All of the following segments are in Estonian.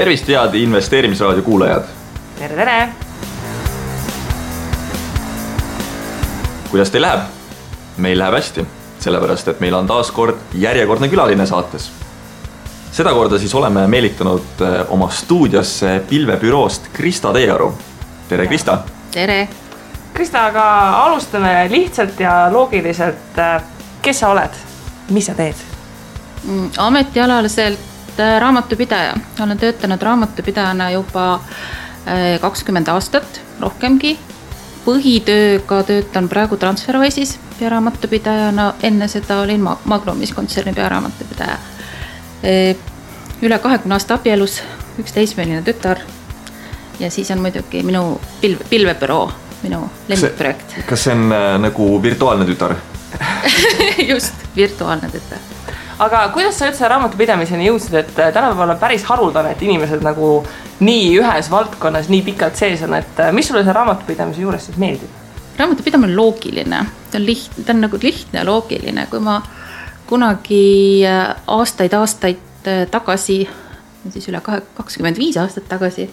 tervist, head investeerimisraadio kuulajad. tere, tere. kuidas teil läheb? meil läheb hästi, sellepärast et meil on taas kord järjekordne külaline saates. sedakorda siis oleme meelitanud eh, oma stuudiosse pilvebüroost Krista Teearu. tere, Krista. tere. Krista, aga alustame lihtsalt ja loogiliselt. kes sa oled, mis sa teed? Mm, ametialaliselt raamatupidaja, olen töötanud raamatupidajana juba äh, kakskümmend aastat, rohkemgi. põhitööga töötan praegu Transferwise'is pearaamatupidajana, enne seda olin Magnumis kontserni pearaamatupidaja. Äh, üle kahekümne aasta abielus, üks teismeline tütar. ja siis on muidugi minu pilve, pilvebüroo, minu lemmikprojekt. kas see on nagu virtuaalne tütar just, virtuaalne tütar aga kuidas sa üldse raamatupidamiseni jõudsid, et äh, tänapäeval on päris haruldane, et inimesed nagu nii ühes valdkonnas nii pikalt sees on, et äh, mis sulle selle raamatupidamise juures siis meeldib? raamatupidamine on loogiline, ta on lihtne, ta on nagu lihtne ja loogiline, kui ma kunagi aastaid-aastaid äh, tagasi, siis üle kakskümmend viis aastat tagasi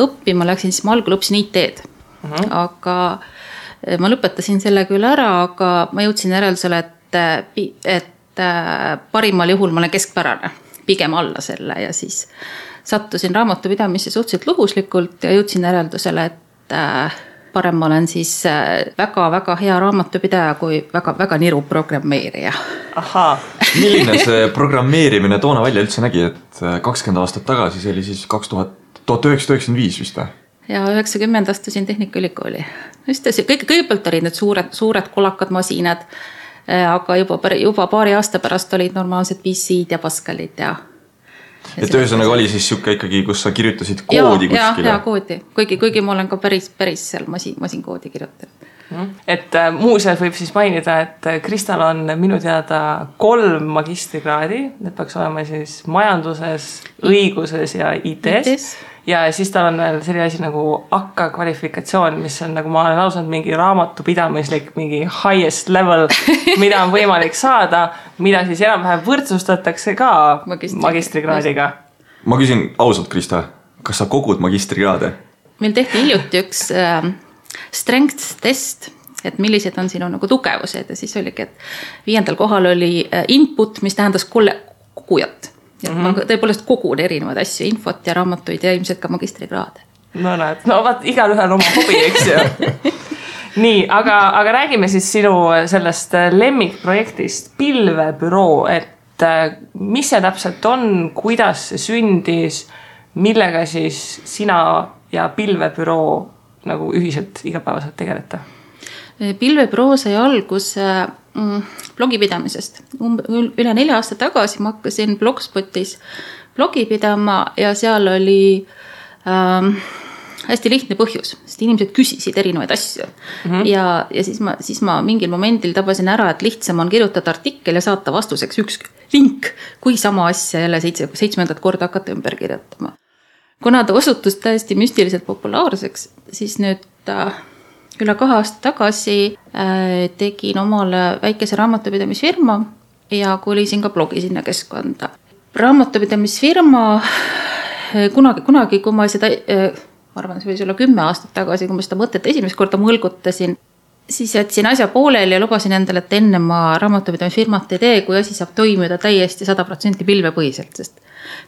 õppima läksin, siis ma algul õppisin IT-d mm, -hmm. aga ma lõpetasin selle küll ära, aga ma jõudsin järeldusele, et, et Äh, parimal juhul ma olen keskpärane, pigem alla selle ja siis sattusin raamatupidamisse suhteliselt luhuslikult ja jõudsin järeldusele, et äh, parem ma olen siis väga-väga äh, hea raamatupidaja kui väga-väga niru programmeerija. ahaa. milline see programmeerimine toona välja üldse nägi, et kakskümmend aastat tagasi, see oli siis kaks tuhat, tuhat üheksasada üheksakümmend viis vist või? ja üheksakümmend astusin Tehnikaülikooli. just, kõige, kõigepealt olid need suured, suured kolakad masinad aga juba, juba paari aasta pärast olid normaalsed PC-d ja Pascalid ja. et ühesõnaga oli siis sihuke ikkagi, kus sa kirjutasid koodi ja, kuskile? ja, ja koodi, kuigi, kuigi ma olen ka päris, päris seal masin, masinkoodi kirjutanud mhm. et äh, muuseas võib siis mainida, et äh, Kristal on minu teada kolm magistrikraadi, need peaks olema siis majanduses, õiguses ja IT-s IT ja siis tal on veel selline asi nagu akka kvalifikatsioon, mis on nagu ma olen aru saanud, mingi raamatupidamislik mingi highest level, mida on võimalik saada, mida siis enam-vähem võrdsustatakse ka Magistri. magistrikraadiga. ma küsin ausalt, Krista, kas sa kogud magistrikraade? meil tehti hiljuti üks äh, strengths test et millised on sinu nagu tugevused ja siis oligi, et viiendal kohal oli äh, input, mis tähendas kolle, kogujat ja mm -hmm. ma tõepoolest kogun erinevaid asju, infot ja raamatuid ja ilmselt ka magistrikraade. no näed, no vaat igalühel oma hobi, eks ju nii, aga, aga räägime siis sinu sellest lemmikprojektist Pilvebüroo, et äh, mis see täpselt on, kuidas see sündis, millega siis sina ja Pilvebüroo nagu ühiselt igapäevaselt tegelete? pilvebüroo sai alguse mm, blogipidamisest. üle nelja aasta tagasi ma hakkasin Blogspotis blogi pidama ja seal oli ähm, hästi lihtne põhjus, sest inimesed küsisid erinevaid asju mm. -hmm. ja, ja siis ma, siis ma mingil momendil tabasin ära, et lihtsam on kirjutada artikkel ja saata vastuseks üks link, kui sama asja jälle seitse, seitsmendat korda hakata ümber kirjutama. kuna ta osutus täiesti müstiliselt populaarseks, siis nüüd äh, üle kahe aasta tagasi äh, tegin omale väikese raamatupidamisfirma ja kolisin ka blogi sinna keskkonda. raamatupidamisfirma äh, kunagi, kunagi, kui ma seda, äh, ma arvan, see võis olla kümme aastat tagasi, kui ma seda mõtet esimest korda mõlgutasin, siis jätsin asja pooleli ja lubasin endale, et enne ma raamatupidamisfirmat ei tee, kui asi saab toimida täiesti sada protsenti pilvepõhiselt, sest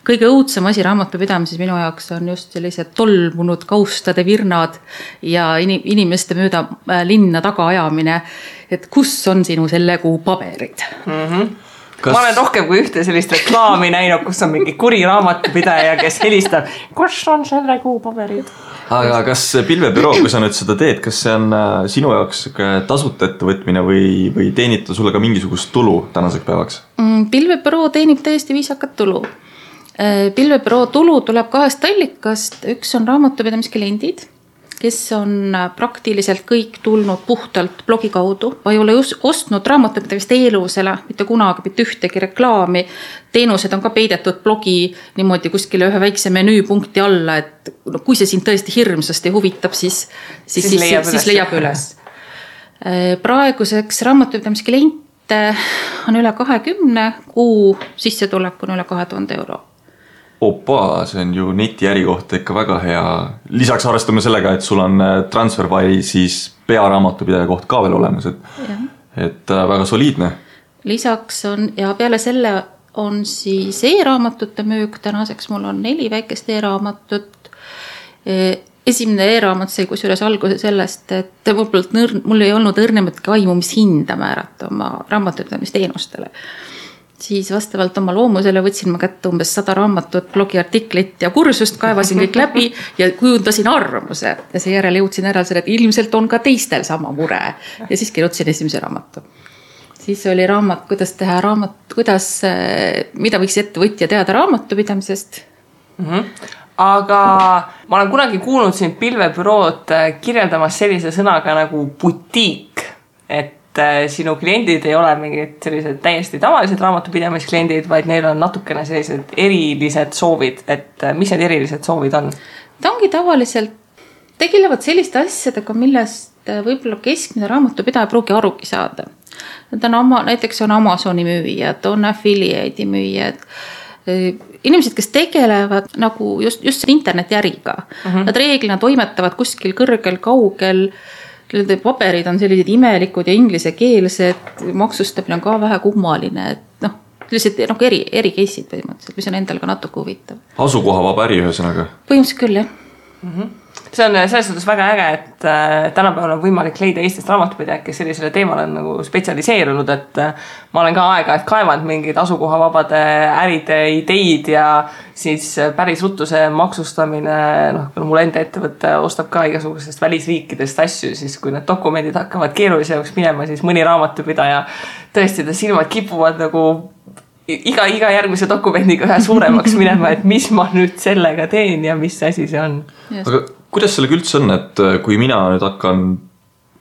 kõige õudsem asi raamatupidamises minu jaoks on just sellised tolmunud kaustade virnad ja inimeste mööda äh, linna tagaajamine. et kus on sinu selle kuu paberid mm? -hmm kas... ma olen rohkem kui ühte sellist reklaami näinud, kus on mingi kuri raamatupidaja, kes helistab, kus on selle kuu paberid. aga kas pilvebüroo, kui sa nüüd seda teed, kas see on äh, sinu jaoks sihuke tasuta ettevõtmine või, või teenib ta sulle ka mingisugust tulu tänaseks päevaks mm,? pilvebüroo teenib täiesti viisakat tulu pilvebüroo tulu tuleb kahest allikast, üks on raamatupidamiskliendid, kes on äh, praktiliselt kõik tulnud puhtalt blogi kaudu. ma ei ole just ostnud raamatupidamist eelusele mitte kunagi mitte ühtegi reklaami. teenused on ka peidetud blogi niimoodi kuskile ühe väikse menüüpunkti alla, et no kui see sind tõesti hirmsasti huvitab, siis, siis, siis, siis, siis leiab üles. Äh, praeguseks raamatupidamiskliente on üle kahekümne, kuu sissetulek on üle kahe tuhande euro opaa, see on ju netiäri kohta ikka väga hea. lisaks arvestame sellega, et sul on äh, Transferwise'i siis pearaamatupidaja koht ka veel olemas, et, et äh, väga soliidne. lisaks on ja peale selle on siis e-raamatute müük, tänaseks mul on neli väikest e-raamatut. E, esimene e-raamat sai kusjuures alguse sellest, et mul polnud nõrn, mul ei olnud õrnematki aimu, mis hinda määrata oma raamatupidamisteenustele siis vastavalt oma loomusele võtsin ma kätte umbes sada raamatut, blogiartiklit ja kursust, kaevasin kõik läbi ja kujundasin arvamuse. ja seejärel jõudsin järeldusele, et ilmselt on ka teistel sama mure ja siis kirjutasin esimese raamatu. siis oli raamat, kuidas teha raamat, kuidas, mida võiks ettevõtja teada raamatupidamisest mm. -hmm aga ma olen kunagi kuulnud sind pilvebürood kirjeldamas sellise sõnaga nagu butiik, et sinu kliendid ei ole mingid sellised täiesti tavalised raamatupidamiskliendid, vaid neil on natukene sellised erilised soovid, et äh, mis need erilised soovid on? ta ongi tavaliselt, tegelevad selliste asjadega, millest äh, võib-olla keskmine raamatupidaja ei pruugi arugi saada. Nad on oma, näiteks on Amazoni müüjad, on affiliate'i müüjad inimesed, kes tegelevad nagu just, just internetiäriga uh. -huh. Nad reeglina toimetavad kuskil kõrgel, kaugel äh, Nende paberid on sellised imelikud ja inglisekeelsed, maksustamine on ka vähe kummaline, et noh, sellised noh, eri, eri case'id põhimõtteliselt, mis on endal ka natuke huvitav. asukohavaba äri ühesõnaga? põhimõtteliselt küll, jah mm. -hmm see on selles suhtes väga äge, et äh, tänapäeval on võimalik leida Eestist raamatupidajad, kes sellisele teemale on nagu spetsialiseerunud, et äh, ma olen ka aeg-ajalt kaevanud mingeid asukohavabade äride ideid ja siis äh, päris ruttu see maksustamine, noh, kuna mul enda ettevõte ostab ka igasugustest välisriikidest asju, siis kui need dokumendid hakkavad keerulisemaks minema, siis mõni raamatupidaja tõesti, ta silmad kipuvad nagu iga, iga järgmise dokumendiga üha suuremaks minema, et mis ma nüüd sellega teen ja mis asi see on. aga kuidas sellega üldse on, et äh, kui mina nüüd hakkan,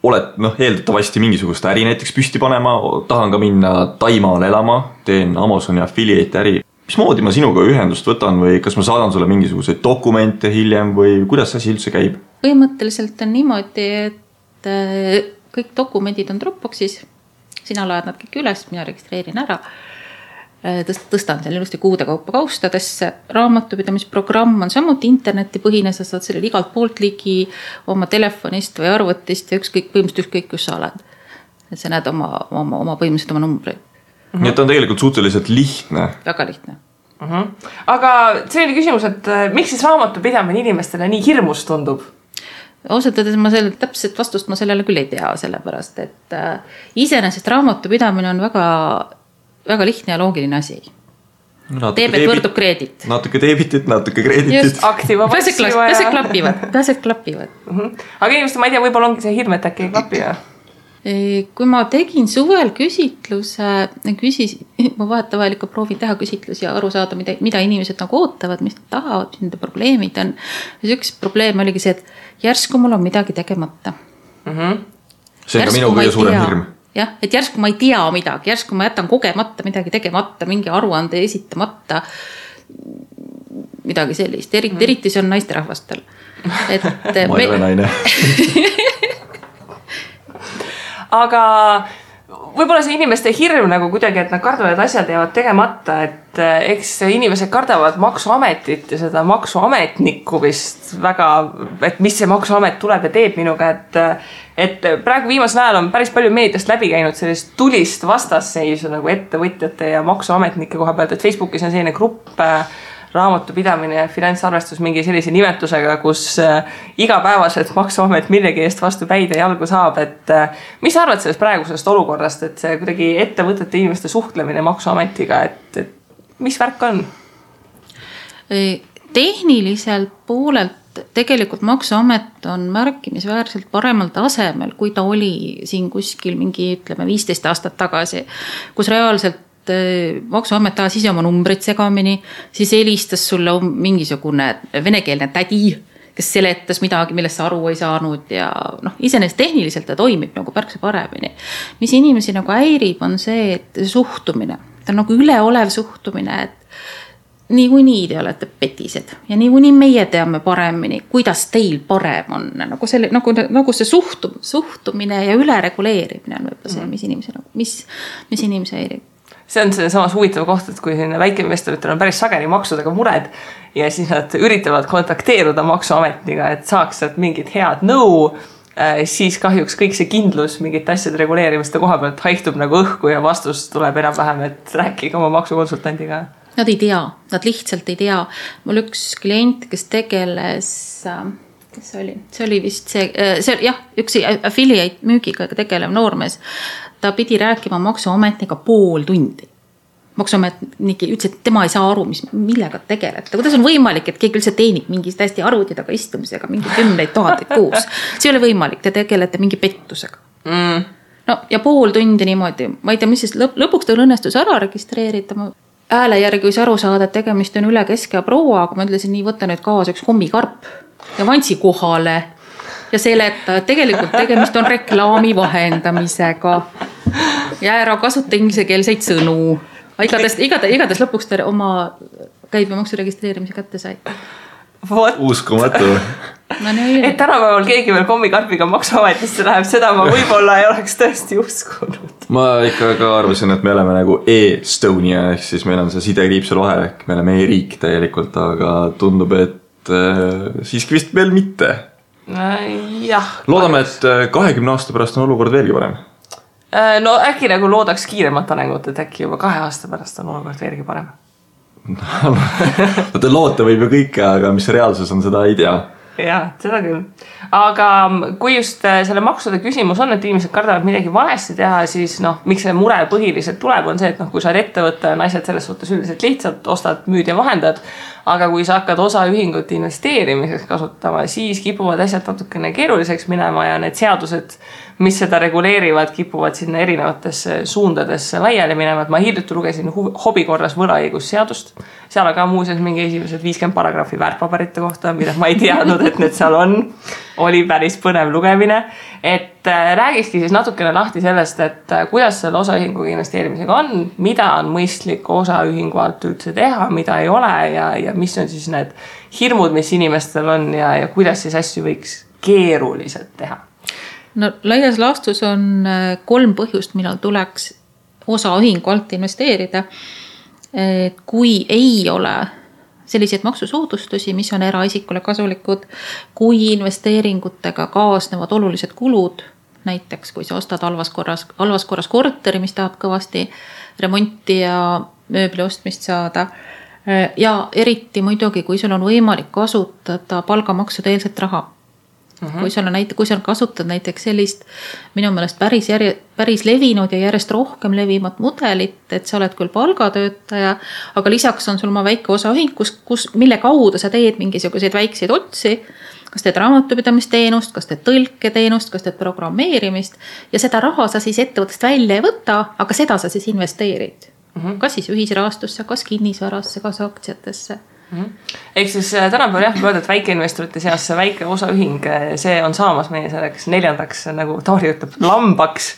oled noh, eeldatavasti mingisugust äri näiteks püsti panema, tahan ka minna Taimaale elama, teen Amazoni affiliate äri. mismoodi ma sinuga ühendust võtan või kas ma saadan sulle mingisuguseid dokumente hiljem või kuidas see asi üldse käib? põhimõtteliselt on niimoodi, et äh, kõik dokumendid on Dropboxis, sina laed nad kõik üles, mina registreerin ära tõst-, tõstan selle ilusti kuude kaupa kaustadesse. raamatupidamisprogramm on samuti internetipõhine, sa saad sellele igalt poolt ligi oma telefonist või arvutist ja ükskõik, põhimõtteliselt ükskõik, kus sa oled. et sa näed oma, oma, oma põhimõtteliselt oma numbreid mm. -hmm. nii et ta on tegelikult suhteliselt lihtne. väga lihtne mm. -hmm. aga selline küsimus, et äh, miks siis raamatupidamine inimestele nii hirmus tundub? ausalt öeldes ma selle täpset vastust ma sellele küll ei tea, sellepärast et äh, iseenesest raamatupidamine on väga väga lihtne ja loogiline asi. teebet võrdub kreedit. natuke deebitit, natuke kreeditit. asjad klapivad, asjad klapivad mm. -hmm. aga inimestel, ma ei tea, võib-olla ongi see hirm, et äkki ei klapi või? kui ma tegin suvel küsitluse, küsisin, ma vahetevahel ikka proovin teha küsitlusi ja aru saada, mida, mida inimesed nagu ootavad, mis nad tahavad, mis nende probleemid on. ja üks probleem oligi see, et järsku mul on midagi tegemata mm. -hmm. see on ka minu kõige suurem hirm jah, et järsku ma ei tea midagi, järsku ma jätan kogemata midagi tegemata, mingi aruande esitamata. midagi sellist, eriti mm., eriti see on naisterahvastel. et ma ei ole naine aga võib-olla see inimeste hirm nagu kuidagi, et nad kardavad, et asjad jäävad tegemata, et eh, eks inimesed kardavad maksuametit ja seda maksuametnikku vist väga, et mis see maksuamet tuleb ja teeb minuga, et et praegu viimasel ajal on päris palju meediast läbi käinud sellist tulist vastasseisu nagu ettevõtjate ja maksuametnike koha pealt, et Facebookis on selline grupp äh, raamatupidamine ja finantsarvestus mingi sellise nimetusega, kus äh, igapäevaselt Maksuamet millegi eest vastu päid ja jalgu saab, et äh, mis sa arvad sellest praegusest olukorrast, et see kuidagi ettevõtete inimeste suhtlemine Maksuametiga, et, et mis värk on? tehniliselt poolelt tegelikult Maksuamet on märkimisväärselt paremal tasemel, kui ta oli siin kuskil mingi ütleme viisteist aastat tagasi, kus reaalselt Eh, maksuamet ajas ise oma numbreid segamini, siis helistas sulle mingisugune venekeelne tädi, kes seletas midagi, millest sa aru ei saanud ja noh, iseenesest tehniliselt ta toimib nagu märksa paremini. mis inimesi nagu häirib, on see, et suhtumine, ta on nagu üleolev suhtumine, et niikuinii te olete petised ja niikuinii meie teame paremini, kuidas teil parem on, nagu selle nagu, nagu see suhtum-, suhtumine ja ülereguleerimine on võib-olla see, mis inimese nagu, mis, mis inimesi häirib see on seesamas huvitav koht, et kui selline väikeinvestoritel on päris sageli maksudega mured ja siis nad üritavad kontakteeruda maksuametiga, et saaks sealt mingit head nõu Äh, siis kahjuks kõik see kindlus mingite asjade reguleerimiste koha pealt haihtub nagu õhku ja vastus tuleb enam-vähem, et rääkige oma maksukonsultandiga. Nad ei tea, nad lihtsalt ei tea. mul üks klient, kes tegeles, äh, kes see oli, see oli vist see, äh, see jah, üks affiliate müügiga tegelev noormees. Ta pidi rääkima maksuametiga pool tundi maksuametnik ütles, et tema ei saa aru, mis, millega tegelete, kuidas on võimalik, et keegi üldse teenib mingi täiesti arvuti taga istumisega mingi kümneid tuhandeid kuus. see ei ole võimalik, te tegelete mingi pettusega mm.. no ja pool tundi niimoodi, ma ei tea, mis siis lõpp, lõpuks tal õnnestus ära registreerida, ma hääle järgi võis aru saada, et tegemist on üle keskea prouaga, ma ütlesin nii, võta nüüd kaasa üks kommikarp ja vantsi kohale ja seleta, et tegelikult tegemist on reklaami vahendamisega. Ja ära kasuta inglisekeelseid sõnu igatahes, igatahes, igatahes lõpuks ta oma käibemaksu registreerimise kätte sai. uskumatu no, et tänapäeval keegi veel kommikarbiga maksuametisse läheb, seda ma võib-olla ei oleks tõesti uskunud. ma ikka ka arvasin, et me oleme nagu e-Estonia ehk siis meil on see sidekriips seal vahel ehk me oleme e-riik täielikult, aga tundub, et äh, siiski vist veel mitte. jah. loodame, et äh, kahekümne aasta pärast on olukord veelgi parem Äh, no äkki nagu loodaks kiiremat arengut, et äkki juba kahe aasta pärast on olukord veelgi parem vaata loota võib ju kõike, aga mis reaalsus on, seda ei tea. jah, seda küll. aga kui just äh, selle maksude küsimus on, et inimesed kardavad midagi valesti teha, siis noh, miks see mure põhiliselt tuleb, on see, et noh, kui sa oled ettevõte, on asjad selles suhtes üldiselt lihtsad, ostad, müüd ja vahendad. aga kui sa hakkad osaühingut investeerimiseks kasutama, siis kipuvad asjad natukene keeruliseks minema ja need seadused mis seda reguleerivad, kipuvad sinna erinevatesse suundadesse laiali minema, et ma hiljuti lugesin hobi korras võlaõigusseadust. seal on ka muuseas mingi esimesed viiskümmend paragrahvi väärtpaberite kohta, mida ma ei teadnud, et need seal on. oli päris põnev lugemine, et äh, räägikski siis natukene lahti sellest, et äh, kuidas selle osaühinguga investeerimisega on, mida on mõistlik osaühingu alt üldse teha, mida ei ole ja, ja mis on siis need hirmud, mis inimestel on ja, ja kuidas siis asju võiks keeruliselt teha no laias laastus on äh, kolm põhjust, millal tuleks osaühingu alt investeerida. et kui ei ole selliseid maksusoodustusi, mis on eraisikule kasulikud, kui investeeringutega kaasnevad olulised kulud, näiteks kui sa ostad halvas korras, halvas korras korteri, mis tahab kõvasti remonti ja mööbli ostmist saada. ja eriti muidugi, kui sul on võimalik kasutada palgamaksude eelset raha Mm -hmm. kui sul on näite, kui sa kasutad näiteks sellist minu meelest päris järje, päris levinud ja järjest rohkem levivat mudelit, et sa oled küll palgatöötaja, aga lisaks on sul oma väike osaühing, kus, kus, mille kaudu sa teed mingisuguseid väikseid otsi. kas teed raamatupidamisteenust, kas teed tõlketeenust, kas teed programmeerimist ja seda raha sa siis ettevõttest välja ei võta, aga seda sa siis investeerid mm. -hmm. kas siis ühisrahastusse, kas kinnisvarasse, kas aktsiatesse Mhm. Ehk siis äh, tänapäeval jah, võib öelda, et väikeinvestorite seas see väike osaühing, äh, see on saamas meie selleks neljandaks, nagu Tauri ütleb, lambaks,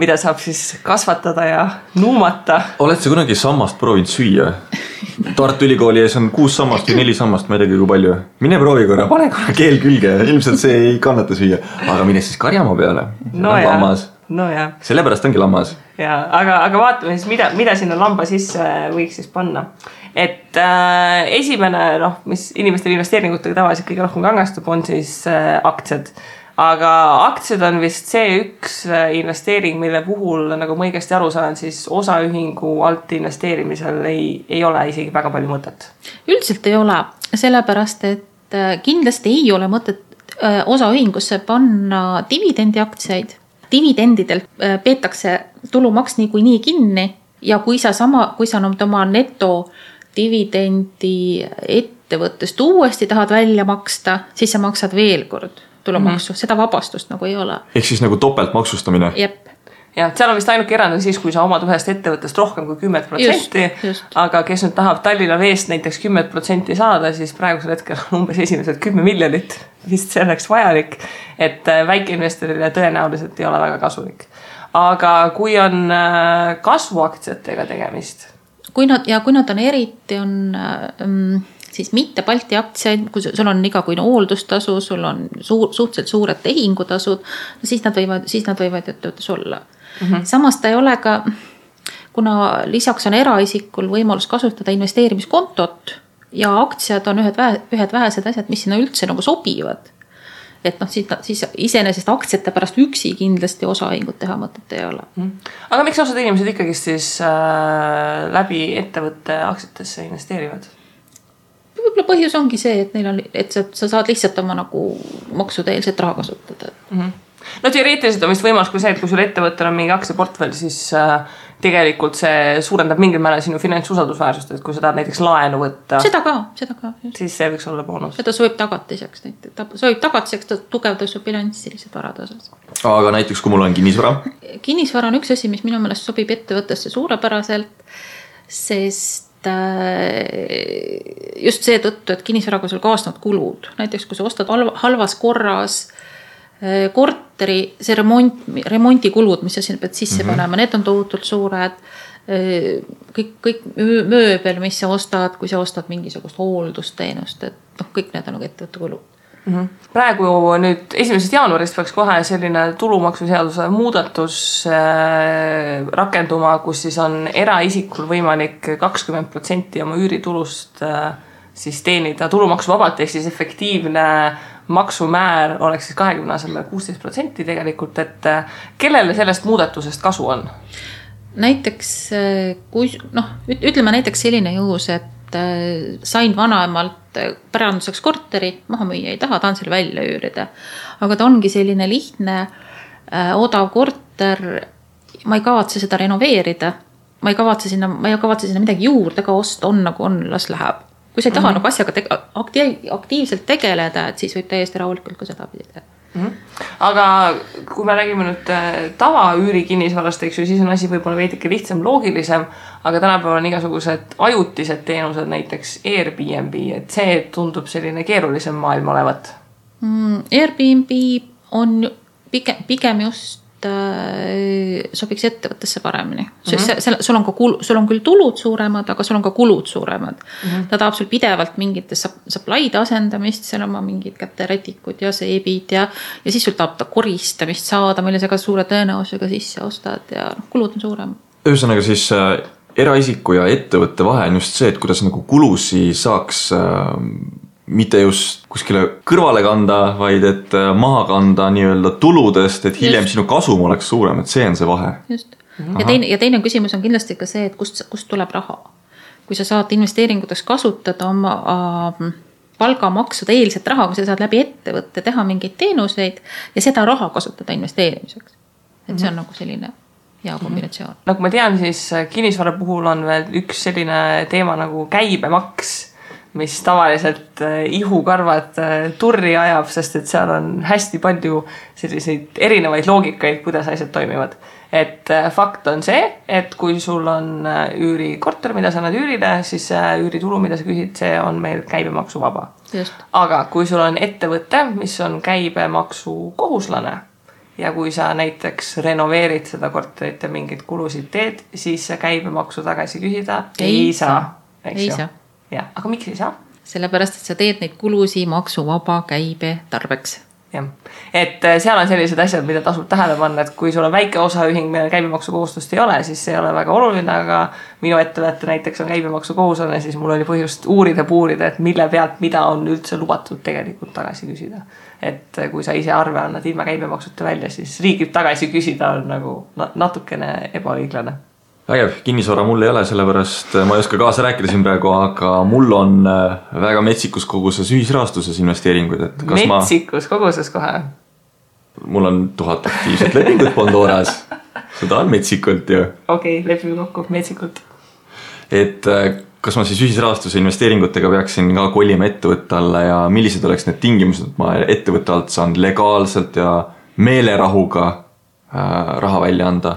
mida saab siis kasvatada ja nuumata. oled sa kunagi sammast proovinud süüa? Tartu Ülikooli ees on kuus sammast või neli sammast, ma ei teagi, kui palju. mine proovi korra, pane korra keel külge, ilmselt see ei kannata süüa, aga mine siis karjamaa peale no. lammas nojah. sellepärast ongi lammas. ja aga, aga vaatame siis, mida, mida sinna lamba sisse võiks siis panna. Et äh, esimene noh, mis inimestel investeeringutega tavaliselt kõige rohkem kangastub, on siis äh, aktsiad aga aktsiad on vist see üks äh, investeering, mille puhul, nagu ma õigesti aru saan, siis osaühingu alt investeerimisel ei, ei ole isegi väga palju mõtet. üldiselt ei ole, sellepärast et äh, kindlasti ei ole mõtet äh, osaühingusse panna dividendiaktsiaid dividendidelt peetakse tulumaks niikuinii kinni ja kui sa sama, kui sa nüüd oma netodividendi ettevõttest uuesti tahad välja maksta, siis sa maksad veel kord tulumaksu mm, -hmm. seda vabastust nagu ei ole. ehk siis nagu topeltmaksustamine. jep jah, seal on vist ainuke erand on siis, kui sa omad ühest ettevõttest rohkem kui kümmet protsenti. aga kes nüüd tahab Tallinna Veest näiteks kümmet protsenti saada, siis praegusel hetkel on umbes esimesed kümme miljonit vist selleks vajalik. et äh, väikeinvestorile tõenäoliselt ei ole väga kasulik. aga kui on äh, kasvuaktsiatega tegemist. Kui nad ja kui nad on eriti, on ähm, siis mitte Balti aktsiaid, kui sul on igakuine hooldustasu, sul on suur, suhteliselt suured tehingutasud, siis nad võivad, siis nad võivad ettevõttes olla mm. -hmm. samas ta ei ole ka, kuna lisaks on eraisikul võimalus kasutada investeerimiskontot ja aktsiad on ühed vähe, ühed vähesed asjad, mis sinna üldse nagu sobivad et noh, siis, siis iseenesest aktsiate pärast üksi kindlasti osaühingut teha mõtet ei ole mm.. aga miks osad inimesed ikkagist siis äh, läbi ettevõtte aktsiatesse investeerivad? võib-olla põhjus ongi see, et neil on, et sa, sa saad lihtsalt oma nagu maksude-eelset raha kasutada mm. -hmm. no teoreetiliselt on vist võimalus ka see, et kui sul ettevõttel on mingi aktsiaportfell, siis äh, tegelikult see suurendab mingil määral sinu finantsusaldusväärsust, et kui sa tahad näiteks laenu võtta. seda ka, seda ka. siis see võiks olla boonus. seda sobib tagatiseks näiteks, ta sobib tagatiseks, ta tugevdab su bilanssi lihtsalt varade osas. aga näiteks, kui mul on kinnisvara? kinnisvara on üks asi, mis minu meelest sobib ettevõttesse suurepäraselt, sest äh, just seetõttu, et kinnisvaraga sul kaasnevad kulud, näiteks kui sa ostad halvas korras Äh, korteri, see remont, remondikulud, mis sa sinna pead sisse mm -hmm. panema, need on tohutult suured. Kõik, kõik mööbel, mis sa ostad, kui sa ostad mingisugust hooldusteenust, et noh, kõik need on nagu ettevõtte kulud mm. -hmm. praegu nüüd esimesest jaanuarist peaks kohe selline tulumaksuseaduse muudatus äh, rakenduma, kus siis on eraisikul võimalik kakskümmend protsenti oma üüritulust äh, siis teenida tulumaksuvabalt, ehk siis efektiivne maksumäär oleks siis kahekümne asemel kuusteist protsenti tegelikult, et äh, kellele sellest muudatusest kasu on? näiteks äh, kui noh, ütleme näiteks selline juhus, et äh, sain vanaemalt päranduseks korteri, maha müüa ei taha, tahan selle välja üürida. aga ta ongi selline lihtne odav korter. ma ei kavatse seda renoveerida, ma ei kavatse sinna, ma ei kavatse sinna midagi juurde ka osta, on nagu on, las läheb kui sa ei taha mm -hmm. nagu asjaga te aktiiv, aktiivselt tegeleda, et siis võib täiesti rahulikult ka sedapidi teha mm. -hmm. aga kui me räägime nüüd äh, tavaüürikinnisvarast, eks ju, siis on asi võib-olla veidike lihtsam, loogilisem. aga tänapäeval on igasugused ajutised teenused, näiteks Airbnb, et see tundub selline keerulisem maailm olevat mm,. Airbnb on pigem, pigem just Äh, sobiks ettevõttesse paremini mm. -hmm. sest sul on ka kulu, sul on küll tulud suuremad, aga sul on ka kulud suuremad mm. -hmm. ta tahab sul pidevalt mingites supply'de asendamist, seal oma mingid käterätikud ja seebid ja. ja siis sul tahab ta koristamist saada, mille sa ka suure tõenäosusega sisse ostad ja noh, kulud on suuremad. ühesõnaga siis äh, eraisiku ja ettevõtte vahe on just see, et kuidas nagu kulusi saaks äh, mitte just kuskile kõrvale kanda, vaid et äh, maha kanda nii-öelda tuludest, et hiljem just. sinu kasum oleks suurem, et see on see vahe. just ja teine ja teine küsimus on kindlasti ka see, et kust, kust tuleb raha. kui sa saad investeeringuteks kasutada oma äh, palgamaksude eelset raha, kui sa saad läbi ettevõtte teha mingeid teenuseid ja seda raha kasutada investeerimiseks. et see on mm -hmm. nagu selline hea kombinatsioon. nagu ma tean, siis kinnisvara puhul on veel üks selline teema nagu käibemaks mis tavaliselt äh, ihukarvad äh, turri ajab, sest et seal on hästi palju selliseid erinevaid loogikaid, kuidas asjad toimivad. et äh, fakt on see, et kui sul on üürikorter, mida sa annad üürile, siis üüritulu, mida sa küsid, see on meil käibemaksuvaba. aga kui sul on ettevõte, mis on käibemaksukohuslane ja kui sa näiteks renoveerid seda korterit ja mingeid kulusid teed, siis käibemaksu tagasi küsida ei, ei saa, eks ju jah, aga miks ei saa? sellepärast, et sa teed neid kulusid maksuvaba käibe tarbeks jah, et äh, seal on sellised asjad, mida tasub tähele panna, et kui sul on väike osaühing, millel käibemaksukohustust ei ole, siis see ei ole väga oluline, aga minu ettevõte näiteks on käibemaksukohuslane, siis mul oli põhjust uurida, puurida, et mille pealt, mida on üldse lubatud tegelikult tagasi küsida. et äh, kui sa ise arve annad ilma käibemaksuta välja, siis riigilt tagasi küsida on nagu natukene ebaõiglane vägev, kinnisvara mul ei ole, sellepärast äh, ma ei oska kaasa rääkida siin praegu, aga mul on äh, väga metsikus koguses ühisrahastuses investeeringuid, et kas metsikus ma... koguses kohe? mul on tuhat aktiivset lepingut Pandoras, seda on metsikult ju. okei okay,, lepime kokku, metsikult. et äh, kas ma siis ühisrahastuse investeeringutega peaksin ka kolima ettevõtte alla ja millised oleks need tingimused, et ma ettevõtte alt saan legaalselt ja meelerahuga raha välja anda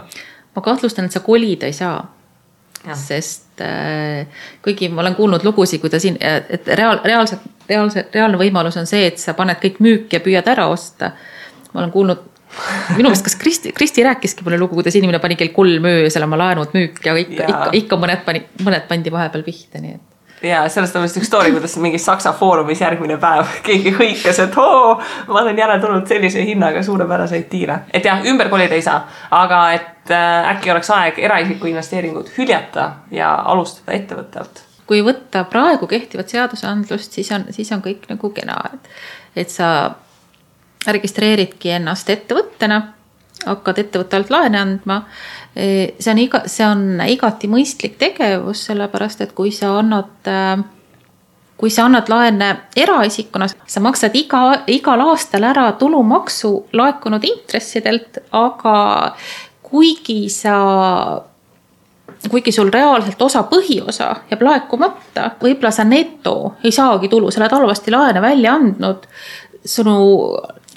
ma kahtlustan, et sa kolida ei saa. sest äh, kuigi ma olen kuulnud lugusid, kui ta siin, et reaal, reaalselt, reaalse, reaalne võimalus on see, et sa paned kõik müüki ja püüad ära osta. ma olen kuulnud minu meelest, kas Kristi, Kristi rääkiski mulle lugu, kuidas inimene pani kell kolm öösel oma laenud müüki, aga ikka, ikka, ikka mõned pani, mõned pandi vahepeal pihta, nii et ja sellest on vist üks story, kuidas mingis Saksa foorumis järgmine päev keegi hõikas, et oo, ma olen jälle tulnud sellise hinnaga suurepäraseid tiire. et jah, ümber kolida ei saa, aga et äh, äkki oleks aeg eraisiku investeeringud hüljata ja alustada ettevõttelt. kui võtta praegu kehtivat seadusandlust, siis on, siis on kõik nagu kena, et, et sa registreeridki ennast ettevõttena, hakkad ettevõtte alt laene andma see on iga, see on igati mõistlik tegevus, sellepärast et kui sa annad kui sa annad laene eraisikuna, sa maksad iga, igal aastal ära tulumaksu laekunud intressidelt, aga kuigi sa, kuigi sul reaalselt osa põhiosa jääb laekumata, võib-olla sa neto ei saagi tulu, sa oled halvasti laene välja andnud. sinu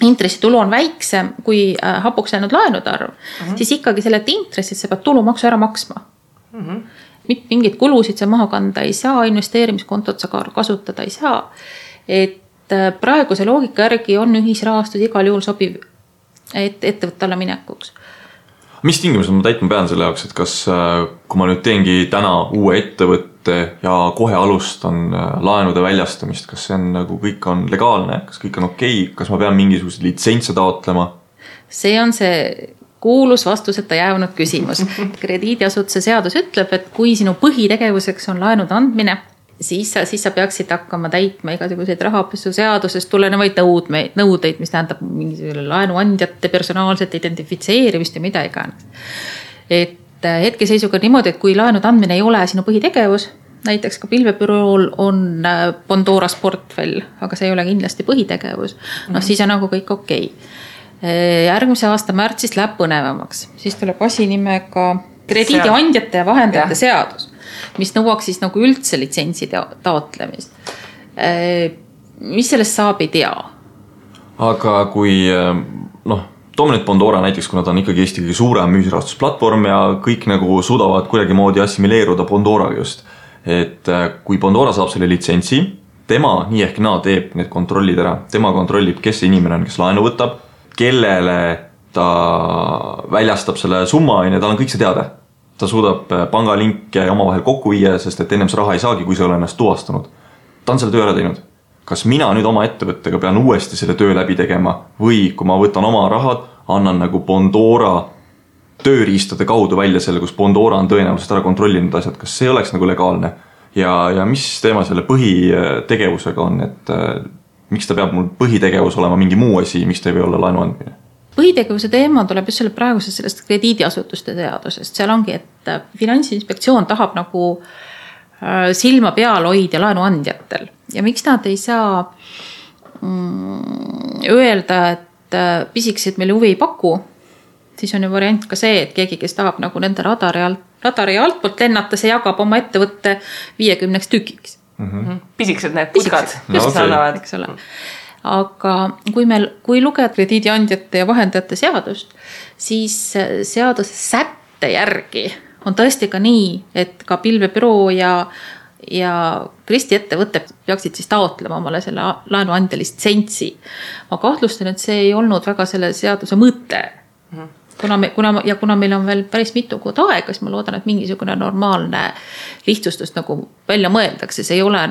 intressitulu on väiksem kui äh, hapuks jäänud laenude arv mm, -hmm. siis ikkagi sellelt intressilt sa pead tulumaksu ära maksma mm. -hmm. mitte mingeid kulusid sa maha kanda ei saa, investeerimiskontot sa ka kasutada ei saa. et äh, praeguse loogika järgi on ühisrahastus igal juhul sobiv et ettevõtte alla minekuks mis tingimused ma täitma pean selle jaoks, et kas, äh, kui ma nüüd teengi täna uue ettevõtte ette ja kohe alustan äh, laenude väljastamist, kas see on nagu kõik on legaalne, kas kõik on okei okay?, kas ma pean mingisuguseid litsentse taotlema? see on see kuulus vastuseta jäänud küsimus. krediidiasutuse seadus ütleb, et kui sinu põhitegevuseks on laenude andmine, siis sa, siis sa peaksid hakkama täitma igasuguseid rahapesuseadusest tulenevaid nõudmeid, nõudeid, mis tähendab mingisugune laenuandjate personaalset identifitseerimist ja mida iganes. et et hetkeseisuga niimoodi, et kui laenude andmine ei ole sinu põhitegevus, näiteks ka pilvebürool on äh, Pandoras portfell, aga see ei ole kindlasti põhitegevus, noh siis on nagu kõik okei okay. Äh, järgmise aasta märtsist läheb põnevamaks, siis tuleb asi nimega krediidiandjate ja vahendajate seadus, mis nõuaks siis nagu üldse litsentsi taotlemist. Mis sellest saab, ei tea. aga kui noh toome nüüd Pandora näiteks, kuna ta on ikkagi Eesti kõige suurem müügirahastusplatvorm ja kõik nagu suudavad kuidagimoodi assimileeruda Pandoraga just. et äh, kui Pandora saab selle litsentsi, tema nii ehk naa teeb need kontrollid ära, tema kontrollib, kes see inimene on, kes laenu võtab, kellele ta väljastab selle summa, on ju, tal on kõik see teada. ta suudab äh, pangalinke omavahel kokku viia, sest et ennem sa raha ei saagi, kui sa ei ole ennast tuvastanud. ta on selle töö ära teinud kas mina nüüd oma ettevõttega pean uuesti selle töö läbi tegema või kui ma võtan oma rahad, annan nagu Bondora tööriistade kaudu välja selle, kus Bondora on tõenäoliselt ära kontrollinud asjad, kas see oleks nagu legaalne? ja, ja mis teema selle põhitegevusega on, et äh, miks ta peab mul põhitegevus olema mingi muu asi, miks ta ei või olla laenu andmine? põhitegevuse teema tuleb just selle praegusest sellest krediidiasutuste seadusest, seal ongi, et finantsinspektsioon tahab nagu äh, silma peal hoida laenuandjatel ja miks nad ei saa mm, öelda, et äh, pisikesed meile huvi ei paku, siis on ju variant ka see, et keegi, kes tahab nagu nende radari alt, radari altpoolt lennata, see jagab oma ettevõtte viiekümneks tükiks mm. -hmm. pisikesed need putkad. just no, okay., eks ole aga kui meil, kui lugeda krediidiandjate ja vahendajate seadust, siis seaduse sätte järgi on tõesti ka nii, et ka pilvebüroo ja ja Kristi ettevõte peaksid siis taotlema omale selle laenuandja litsentsi. ma kahtlustan, et see ei olnud väga selle seaduse mõte mm. -hmm kuna me, kuna ja kuna meil on veel päris mitu kuud aega, siis ma loodan, et mingisugune normaalne lihtsustus nagu välja mõeldakse, see ei ole,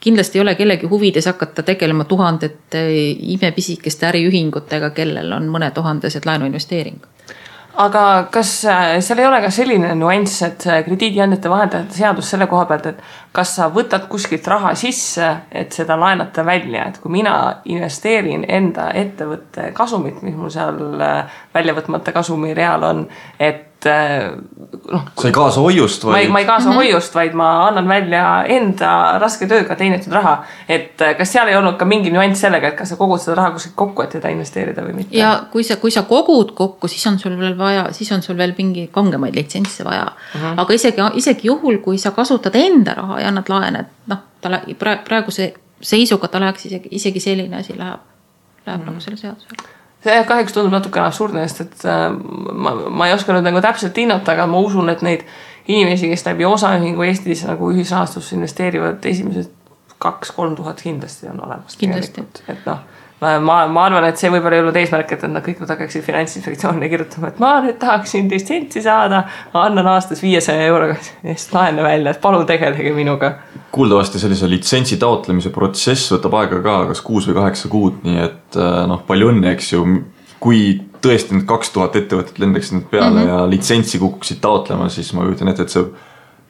kindlasti ei ole kellegi huvides hakata tegelema tuhandete imepisikeste äriühingutega, kellel on mõnetuhandesed laenuinvesteeringud aga kas äh, seal ei ole ka selline nüanss, et krediidiandjate vahendajate seadus selle koha pealt, et kas sa võtad kuskilt raha sisse, et seda laenata välja, et kui mina investeerin enda ettevõtte kasumit, mis mul seal äh, välja võtmata kasumi real on, et et eh, noh. sa ei kaasa hoiust vaid. ma ei, ma ei kaasa mm -hmm. hoiust, vaid ma annan välja enda raske tööga teenitud raha. et eh, kas seal ei olnud ka mingi nüanss sellega, et kas sa kogud seda raha kuskilt kokku, et teda investeerida või mitte? ja kui sa, kui sa kogud kokku, siis on sul veel vaja, siis on sul veel mingi kangemaid litsentse vaja mm. -hmm. aga isegi, isegi juhul, kui sa kasutad enda raha ja annad laene, et noh, ta praeguse seisuga ta läheks isegi, isegi selline asi läheb, läheb mm -hmm. nagu selle seadusega see kahjuks tundub natukene absurdne, sest et äh, ma, ma ei oska nüüd nagu täpselt hinnata, aga ma usun, et neid inimesi, kes läbi osaühingu Eestis nagu ühisrahastusse investeerivad, esimesed kaks-kolm tuhat kindlasti on olemas. kindlasti. et noh, ma, ma, ma arvan, et see võib-olla ei olnud eesmärk, et nad kõik nüüd hakkaksid Finantsinspektsiooni kirjutama, et ma nüüd tahaksin litsentsi saada, annan aastas viiesaja euroga eest laene välja, et palun tegelege minuga. kuuldavasti sellise litsentsi taotlemise protsess võtab aega ka kas kuus või kaheksa kuud, nii et äh, noh, palju õnne, eks ju. kui tõesti need kaks tuhat ettevõtet lendaksid nüüd peale mm -hmm. ja litsentsi kukuksid taotlema, siis ma kujutan ette, et see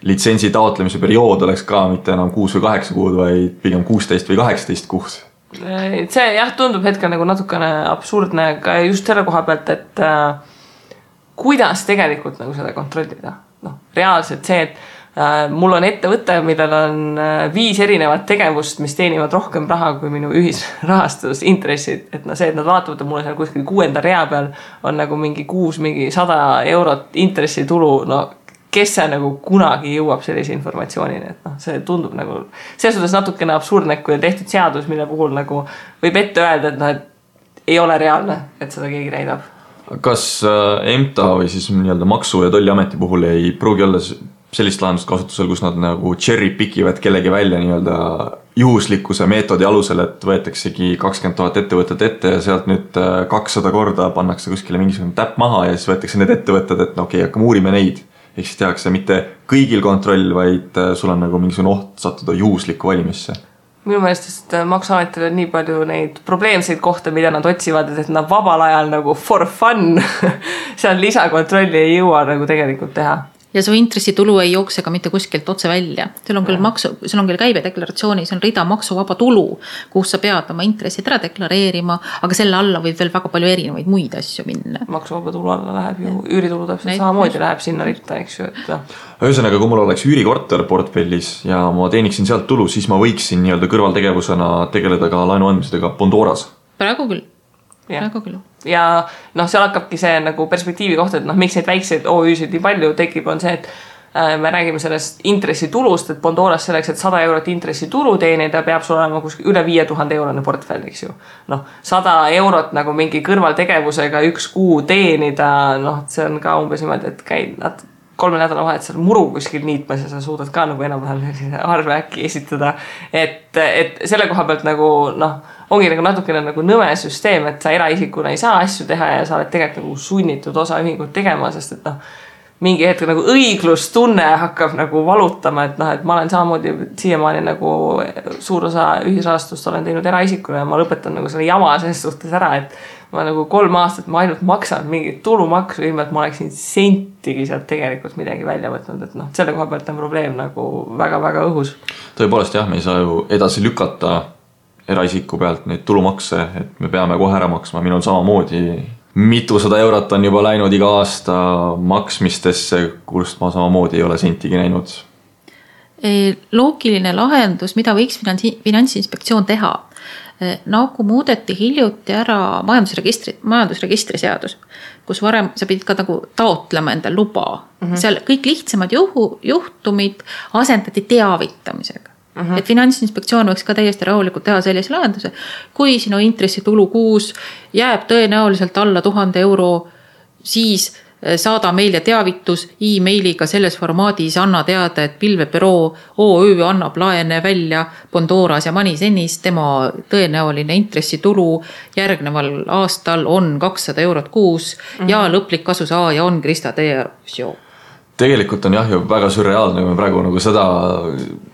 litsentsi taotlemise periood oleks ka mitte enam kuus või kaheksa kuud, vaid pigem kuusteist või kaheksateist kuud see jah, tundub hetkel nagu natukene absurdne ka just selle koha pealt, et äh, kuidas tegelikult nagu seda kontrollida. noh, reaalselt see, et äh, mul on ettevõte, millel on äh, viis erinevat tegevust, mis teenivad rohkem raha kui minu ühisrahastus, intressid, et noh, see, et nad vaatavad mulle seal kuskil kuuenda rea peal on nagu mingi kuus mingi sada eurot intressitulu, no kes see nagu kunagi jõuab sellise informatsioonini, et noh, see tundub nagu selles suhtes natukene absurdne, et kui on tehtud seadus, mille puhul nagu võib ette öelda, et noh, et ei ole reaalne, et seda keegi täidab. kas äh, EMTA või siis nii-öelda Maksu- ja Tolliameti puhul ei pruugi olla sellist lahendust kasutusel, kus nad nagu cherry pick ivad kellegi välja nii-öelda juhuslikkuse meetodi alusel, et võetaksegi kakskümmend tuhat ettevõtet ette ja sealt nüüd äh, kakssada korda pannakse kuskile mingisugune täpp maha ja siis võetakse need ettevõtted, et no okei okay,, hakkame uurima neid ehk siis tehakse mitte kõigil kontroll, vaid äh, sul on nagu mingisugune oht sattuda juhuslikku valimisse. Minu meelest lihtsalt äh, Maksuametil on nii palju neid probleemseid kohti, mida nad otsivad, et nad vabal ajal nagu for fun seal lisakontrolli ei jõua nagu tegelikult teha ja su intressitulu ei jookse ka mitte kuskilt otse välja. sul on küll maksu, sul on küll käibedeklaratsioonis on rida maksuvaba tulu, kus sa pead oma intressid ära deklareerima, aga selle alla võib veel väga palju erinevaid muid asju minna. maksuvaba tulu alla läheb ju üüritulu täpselt samamoodi läheb sinna ritta, eks ju, et. Noh. ühesõnaga, kui mul oleks üürikorter portfellis ja ma teeniksin sealt tulu, siis ma võiksin nii-öelda kõrvaltegevusena tegeleda ka laenu andmisega Bondoras. praegu küll praegu küll. Ja noh, seal hakkabki see nagu perspektiivi koht, et noh, miks neid väikseid OÜ-sid nii palju tekib, on see, et äh, me räägime sellest intressitulust, et Bondoras selleks, et sada eurot intressitulu teenida, peab sul olema kuskil üle viie tuhande eurone portfell, eks ju. noh, sada eurot nagu mingi kõrvaltegevusega üks kuu teenida, noh, see on ka umbes niimoodi, et käid nad kolme nädalavahetusel muru kuskil niitmas ja sa suudad ka nagu enam-vähem arve äkki esitada. et, et selle koha pealt nagu noh ongi nagu natukene nagu nõme süsteem, et sa eraisikuna ei saa asju teha ja sa oled tegelikult nagu sunnitud osaühingut tegema, sest et noh, mingi hetk nagu õiglustunne hakkab nagu valutama, et noh, et ma olen samamoodi siiamaani nagu suur osa ühisrahastust olen teinud eraisikuna ja ma lõpetan nagu selle jama selles suhtes ära, et ma nagu kolm aastat ma ainult maksan mingit tulumaksu, ilma et ma oleksin sentigi sealt tegelikult midagi välja võtnud, et noh, selle koha pealt on probleem nagu väga-väga õhus. tõepoolest jah, me ei saa ju edasi lükata eraisiku pealt neid tulumakse, et me peame kohe ära maksma, minul samamoodi mitusada eurot on juba läinud iga aasta maksmistesse, kust ma samamoodi ei ole sentigi näinud. loogiline lahendus, mida võiks finantsi, finantsinspektsioon teha, nagu muudeti hiljuti ära majandusregistri, majandusregistri seadus, kus varem sa pidid ka nagu taotlema endale luba mm, -hmm. seal kõik lihtsamad juhu, juhtumid asendati teavitamisega -huh. et finantsinspektsioon võiks ka täiesti rahulikult teha sellise lahenduse, kui sinu intressitulu kuus jääb tõenäoliselt alla tuhande euro, siis eh, saada meile teavitus emailiga selles formaadis, anna teada, et pilvebüroo OÜ annab laene välja Bondoras ja Moneysenis, tema tõenäoline intressitulu järgneval aastal on kakssada eurot kuus mm -hmm. ja lõplik kasusaaja on Krista Teer tegelikult on jah ju väga sürreaalne, kui me praegu nagu seda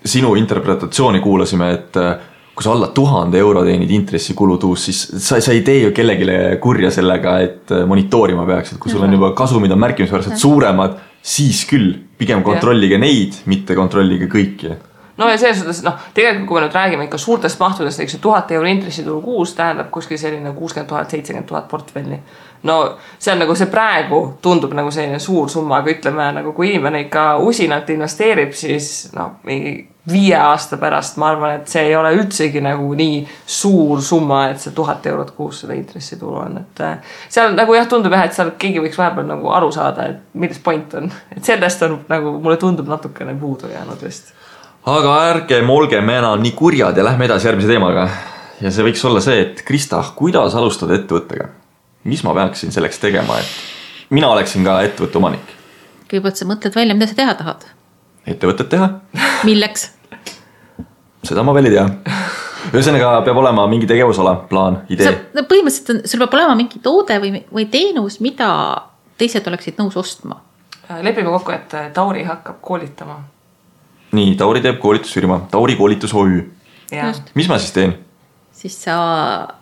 sinu interpretatsiooni kuulasime, et äh, kui sa alla tuhande euro teenid intressikulu kuus, siis sa, sa ei tee ju kellelegi kurja sellega, et äh, monitoorima peaks, et kui sul on juba kasumid on märkimisväärselt suuremad, siis küll, pigem kontrollige neid, mitte kontrollige kõiki. No ja selles suhtes noh, tegelikult kui me nüüd räägime ikka suurtest mahtudest, eks ju, tuhat euro intressitulu kuus tähendab kuskil selline kuuskümmend tuhat, seitsekümmend tuhat portfelli. No see on nagu see praegu tundub nagu selline suur summa, aga ütleme nagu kui inimene ikka usinalt investeerib, siis noh, mingi viie aasta pärast ma arvan, et see ei ole üldsegi nagu nii suur summa, et see tuhat eurot kuus seda intressitulu on, et äh, seal nagu jah, tundub jah, et seal keegi võiks vahepeal nagu aru saada, et milles point on, et sellest on nagu mulle tundub natukene puudu jäänud vist aga ärgem olgem enam nii kurjad ja lähme edasi järgmise teemaga. ja see võiks olla see, et Krista, kuidas alustada ettevõttega? Mis ma peaksin selleks tegema, et mina oleksin ka ettevõtte omanik? kõigepealt sa mõtled välja, mida sa teha tahad. ettevõtet teha milleks? seda ma veel ei tea ühesõnaga peab olema mingi tegevusala, plaan, idee. no põhimõtteliselt on, sul peab olema mingi toode või, või teenus, mida teised oleksid nõus ostma. lepime kokku, et Tauri hakkab koolitama. nii, Tauri teeb koolitusfirma, Tauri koolitus OÜ. mis ma siis teen? siis sa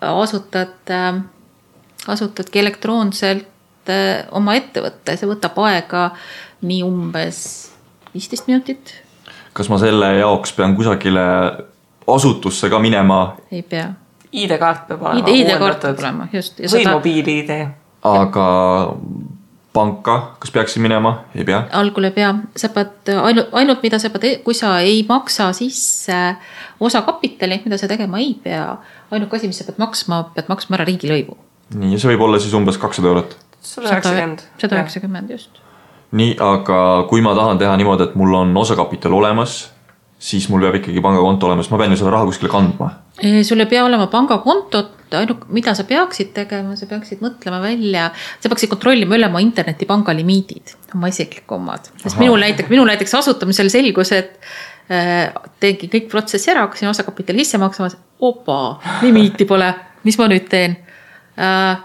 asutad, asutadki elektroonselt äh, oma ettevõtte, see võtab aega nii umbes viisteist minutit, kas ma selle jaoks pean kusagile asutusse ka minema, ei pea. ID-kaart peab olema ID ID-kaart peab olema, just. või mobiil-ID. aga panka, kas peaksin minema, ei pea? algul ei pea, sa pead ainult, ainult mida sa pead, kui sa ei maksa sisse osakapitali, mida sa tegema ei pea, ainuke asi, mis sa pead maksma, pead maksma ära riigilõivu. nii, ja see võib olla siis umbes kakssada eurot. sada üheksakümmend. sada. üheksakümmend just. nii, aga kui ma tahan teha niimoodi, et mul on osakapital olemas, siis mul peab ikkagi pangakonto olemas, ma pean ju seda raha kuskile kandma. sul ei pea olema pangakontot, ainult mida sa peaksid tegema, sa peaksid mõtlema välja, sa peaksid kontrollima üle oma internetipanga limiidid, oma isikliku omad. sest minul näiteks, minul näiteks asutamisel selgus, et äh, tegin kõik protsessi ära, hakkasin osakapitali sisse maksma, opa, limiiti pole, mis ma nüüd teen äh,?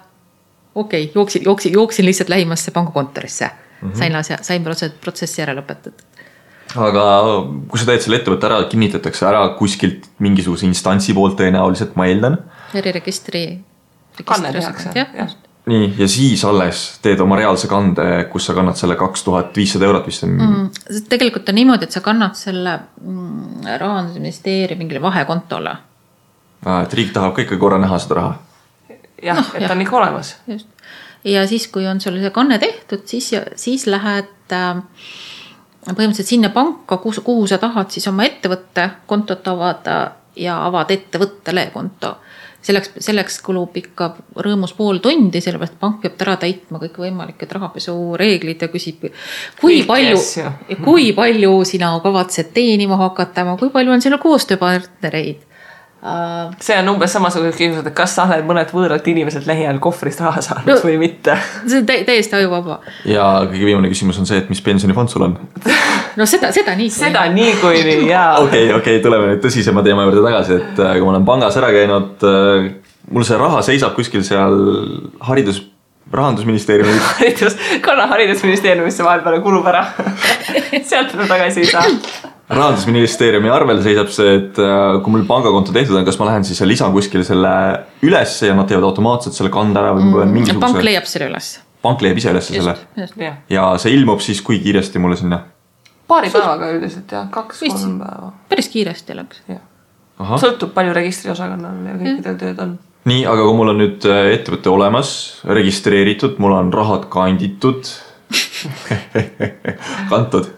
okei okay,, jooksin, jooksin, jooksin lihtsalt lähimasse pangakontorisse mm, -hmm. sain asja, sain protsessi, protsessi ära lõpetatud. aga kui sa teed selle ettevõtte ära, kinnitatakse ära kuskilt mingisuguse instantsi poolt tõenäoliselt, ma eeldan. äriregistri. Kanne tehakse, jah nii, ja siis alles teed oma reaalse kande, kus sa kannad selle kaks tuhat viissada eurot vist on mm.. Tegelikult on niimoodi, et sa kannad selle mm, rahandusministeeriumi mingile vahekontole. et riik tahab ka ikka korra näha seda raha. Jah Noh, et jah. on ikka olemas. just. ja siis, kui on sul see kanne tehtud, siis, siis lähed äh, põhimõtteliselt sinna panka, kus, kuhu sa tahad siis oma ettevõtte kontot avada ja avad ettevõttele konto. selleks, selleks kulub ikka rõõmus pool tundi, sellepärast pank peab ära täitma kõikvõimalikud rahapesureeglid ja küsib, kui Kõiki palju kui palju sina kavatsed teenima hakata, kui palju on sinu koostööpartnereid uh,. see on umbes samasugune küsimus, et kas sa oled mõned võõrad inimesed lähiajal kohvrist raha saanud No- või mitte. see on tä- täiesti ajuvaba. ja kõige viimane küsimus on see, et mis pensionifond sul on? no seda, seda nii. seda niikuinii jaa. okei, okei, tuleme nüüd tõsisema teema juurde tagasi, et äh, kui ma olen pangas ära käinud, mul see raha seisab kuskil seal haridus, rahandusministeeriumi haridus, kanna haridusministeeriumisse vahepeal kulub ära. sealt enam tagasi ei saa. Rahandusministeeriumi arvel seisab see, et äh, kui mul pangakonto tehtud on, kas ma lähen siis ja lisan kuskile selle ülesse ja nad teevad automaatselt selle kande ära või ma pean pank mingisuguse, leiab selle üles. pank leiab ise üles selle ja see ilmub siis kui kiiresti mulle sinna? paari päevaga üldiselt jah, kaks-kolm päeva. päris kiiresti läks. sõltub palju registriosakonnal ja kõikidel tööd on. nii, aga kui mul on nüüd äh, ettevõte olemas, registreeritud, mul on rahad kanditud, kantud,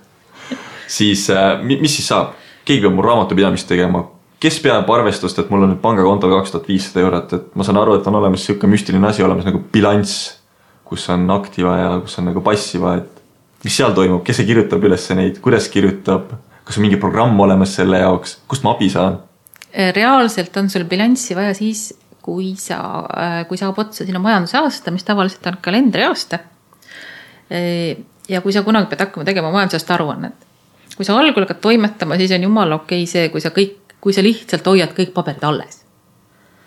siis äh, mi- mis siis saab? keegi peab mul raamatupidamist tegema, kes peab arvestust, et mul on nüüd pangakontol kaks tuhat viissada eurot, et ma saan aru, et on olemas sihuke müstiline asi olemas nagu bilanss, kus on aktiva ja kus on nagu passiva, et mis seal toimub, kes see kirjutab üles neid, kuidas kirjutab, kas on mingi programm olemas selle jaoks, kust ma abi saan? reaalselt on sul bilanssi vaja siis, kui sa, kui saab otsa sinu majandusaasta, mis tavaliselt on kalendriaasta. ja kui sa kunagi pead hakkama tegema majandusaasta aruannet. Kui sa algul hakkad toimetama, siis on jumala okei okay see, kui sa kõik, kui sa lihtsalt hoiad kõik paberid alles.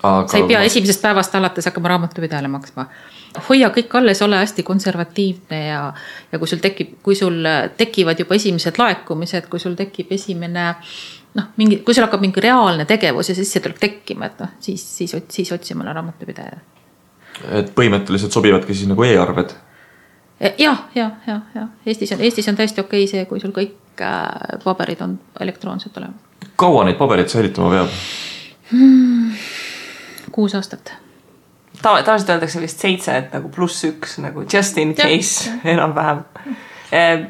sa ei pea esimesest päevast alates hakkama raamatupidajale maksma. hoia kõik alles, ole hästi konservatiivne ja, ja kui sul tekib, kui sul tekivad juba esimesed laekumised, kui sul tekib esimene noh, mingi, kui sul hakkab mingi reaalne tegevus ja sissetulek tekkima, et noh, siis, siis, siis otsi mõne raamatupidaja. et põhimõtteliselt sobivadki siis nagu e-arved jah, jah, jah, jah, Eestis on, Eestis on täiesti okei see, kui sul kõik äh, paberid on elektroonselt olemas. kaua neid pabereid säilitama peab? kuus aastat. Tava-, tavaliselt öeldakse vist seitse, et nagu pluss üks nagu just in case enam-vähem.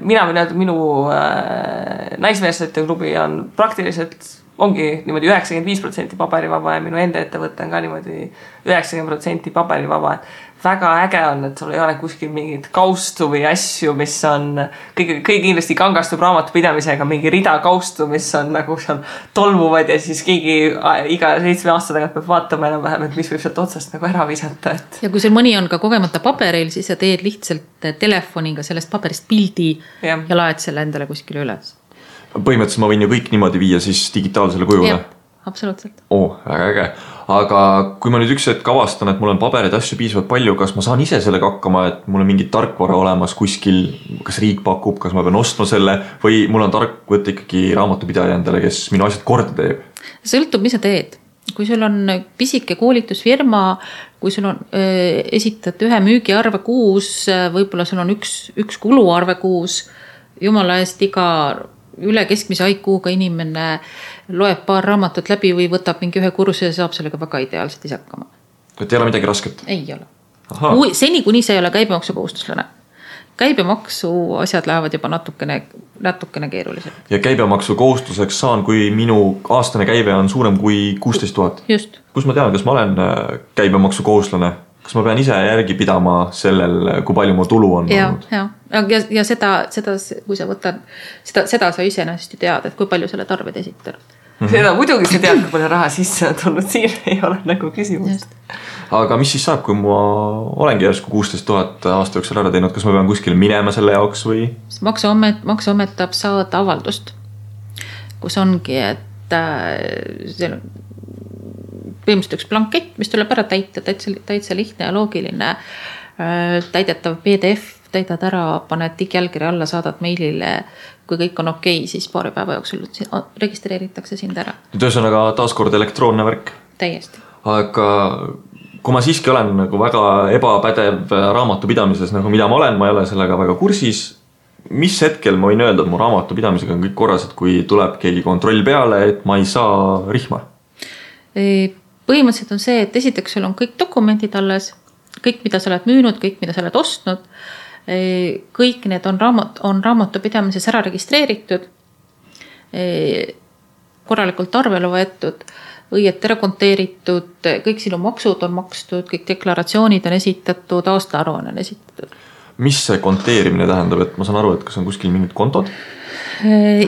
mina võin öelda, minu äh, naismeestete klubi on praktiliselt, ongi niimoodi üheksakümmend viis protsenti paberivaba ja minu enda ettevõte on ka niimoodi üheksakümmend protsenti paberivaba. väga äge on, et sul ei ole kuskil mingit kaustu või asju, mis on kõige, kõige kindlasti kangastub raamatupidamisega mingi rida kaustu, mis on nagu seal tolmuvad ja siis keegi iga seitsme aasta tagant peab vaatama enam-vähem, et mis võib sealt otsast nagu ära visata, et ja kui sul mõni on ka kogemata paberil, siis sa teed lihtsalt telefoniga sellest paberist pildi Jah. ja laed selle endale kuskile üles. Põhimõtteliselt ma võin ju kõik niimoodi viia siis digitaalsele kujule absoluutselt. oo oh,, väga äge. aga kui ma nüüd üks hetk avastan, et mul on pabereid, asju piisavalt palju, kas ma saan ise sellega hakkama, et mul on mingi tarkvara olemas kuskil, kas riik pakub, kas ma pean ostma selle või mul on tark võtta ikkagi raamatupidaja endale, kes minu asjad korda teeb? sõltub, mis sa teed kui sul on pisike koolitusfirma, kui sul on, esitad ühe müügiarve kuus, võib-olla sul on üks, üks kuluarve kuus, jumala eest iga üle keskmise IQ-ga inimene loeb paar raamatut läbi või võtab mingi ühe kursuse ja saab sellega väga ideaalselt ise hakkama. et ei ole midagi rasket? ei ole. seni, kuni sa ei ole käibemaksukohustuslane käibemaksu asjad lähevad juba natukene, natukene keerulisemaks. ja käibemaksu kohustuseks saan, kui minu aastane käive on suurem kui kuusteist tuhat. kus ma tean, kas ma olen äh, käibemaksukohuslane? Kas ma pean ise järgi pidama sellel, kui palju mu tulu on ja, olnud? ja, ja, ja, ja seda, seda, kui sa võtad, seda, seda sa iseenesest ju tead, et kui palju sa oled arveid esitanud mm. -hmm. seda muidugi sa tead, kui palju raha sisse on tulnud, siin ei ole nagu küsimust. aga mis siis saab, kui ma olengi järsku kuusteist tuhat aasta jooksul ära teinud, kas ma pean kuskile minema selle jaoks või? maksuamet, maksuamet tahab saada avaldust, kus ongi, et äh, seal on põhimõtteliselt üks blankett, mis tuleb ära täita, täitsa, täitsa lihtne ja loogiline äh,. täidetav PDF, täidad ära, paned digiallkirja alla, saadad meilile kui kõik on okei okay,, siis paari päeva jooksul registreeritakse sind ära. et ühesõnaga taaskord elektroonne värk? täiesti. aga kui ma siiski olen nagu väga ebapädev raamatupidamises, nagu mida ma olen, ma ei ole sellega väga kursis. mis hetkel ma võin öelda, et mu raamatupidamisega on kõik korras, et kui tuleb keegi kontroll peale, et ma ei saa rihma? Põhimõtteliselt on see, et esiteks sul on kõik dokumendid alles, kõik, mida sa oled müünud, kõik, mida sa oled ostnud kõik need on raamat, on raamatupidamises ära registreeritud. korralikult arvele võetud, õieti ära konteeritud, kõik sinu maksud on makstud, kõik deklaratsioonid on esitatud, aastaaruanne on esitatud. mis see konteerimine tähendab, et ma saan aru, et kas on kuskil mingid kontod?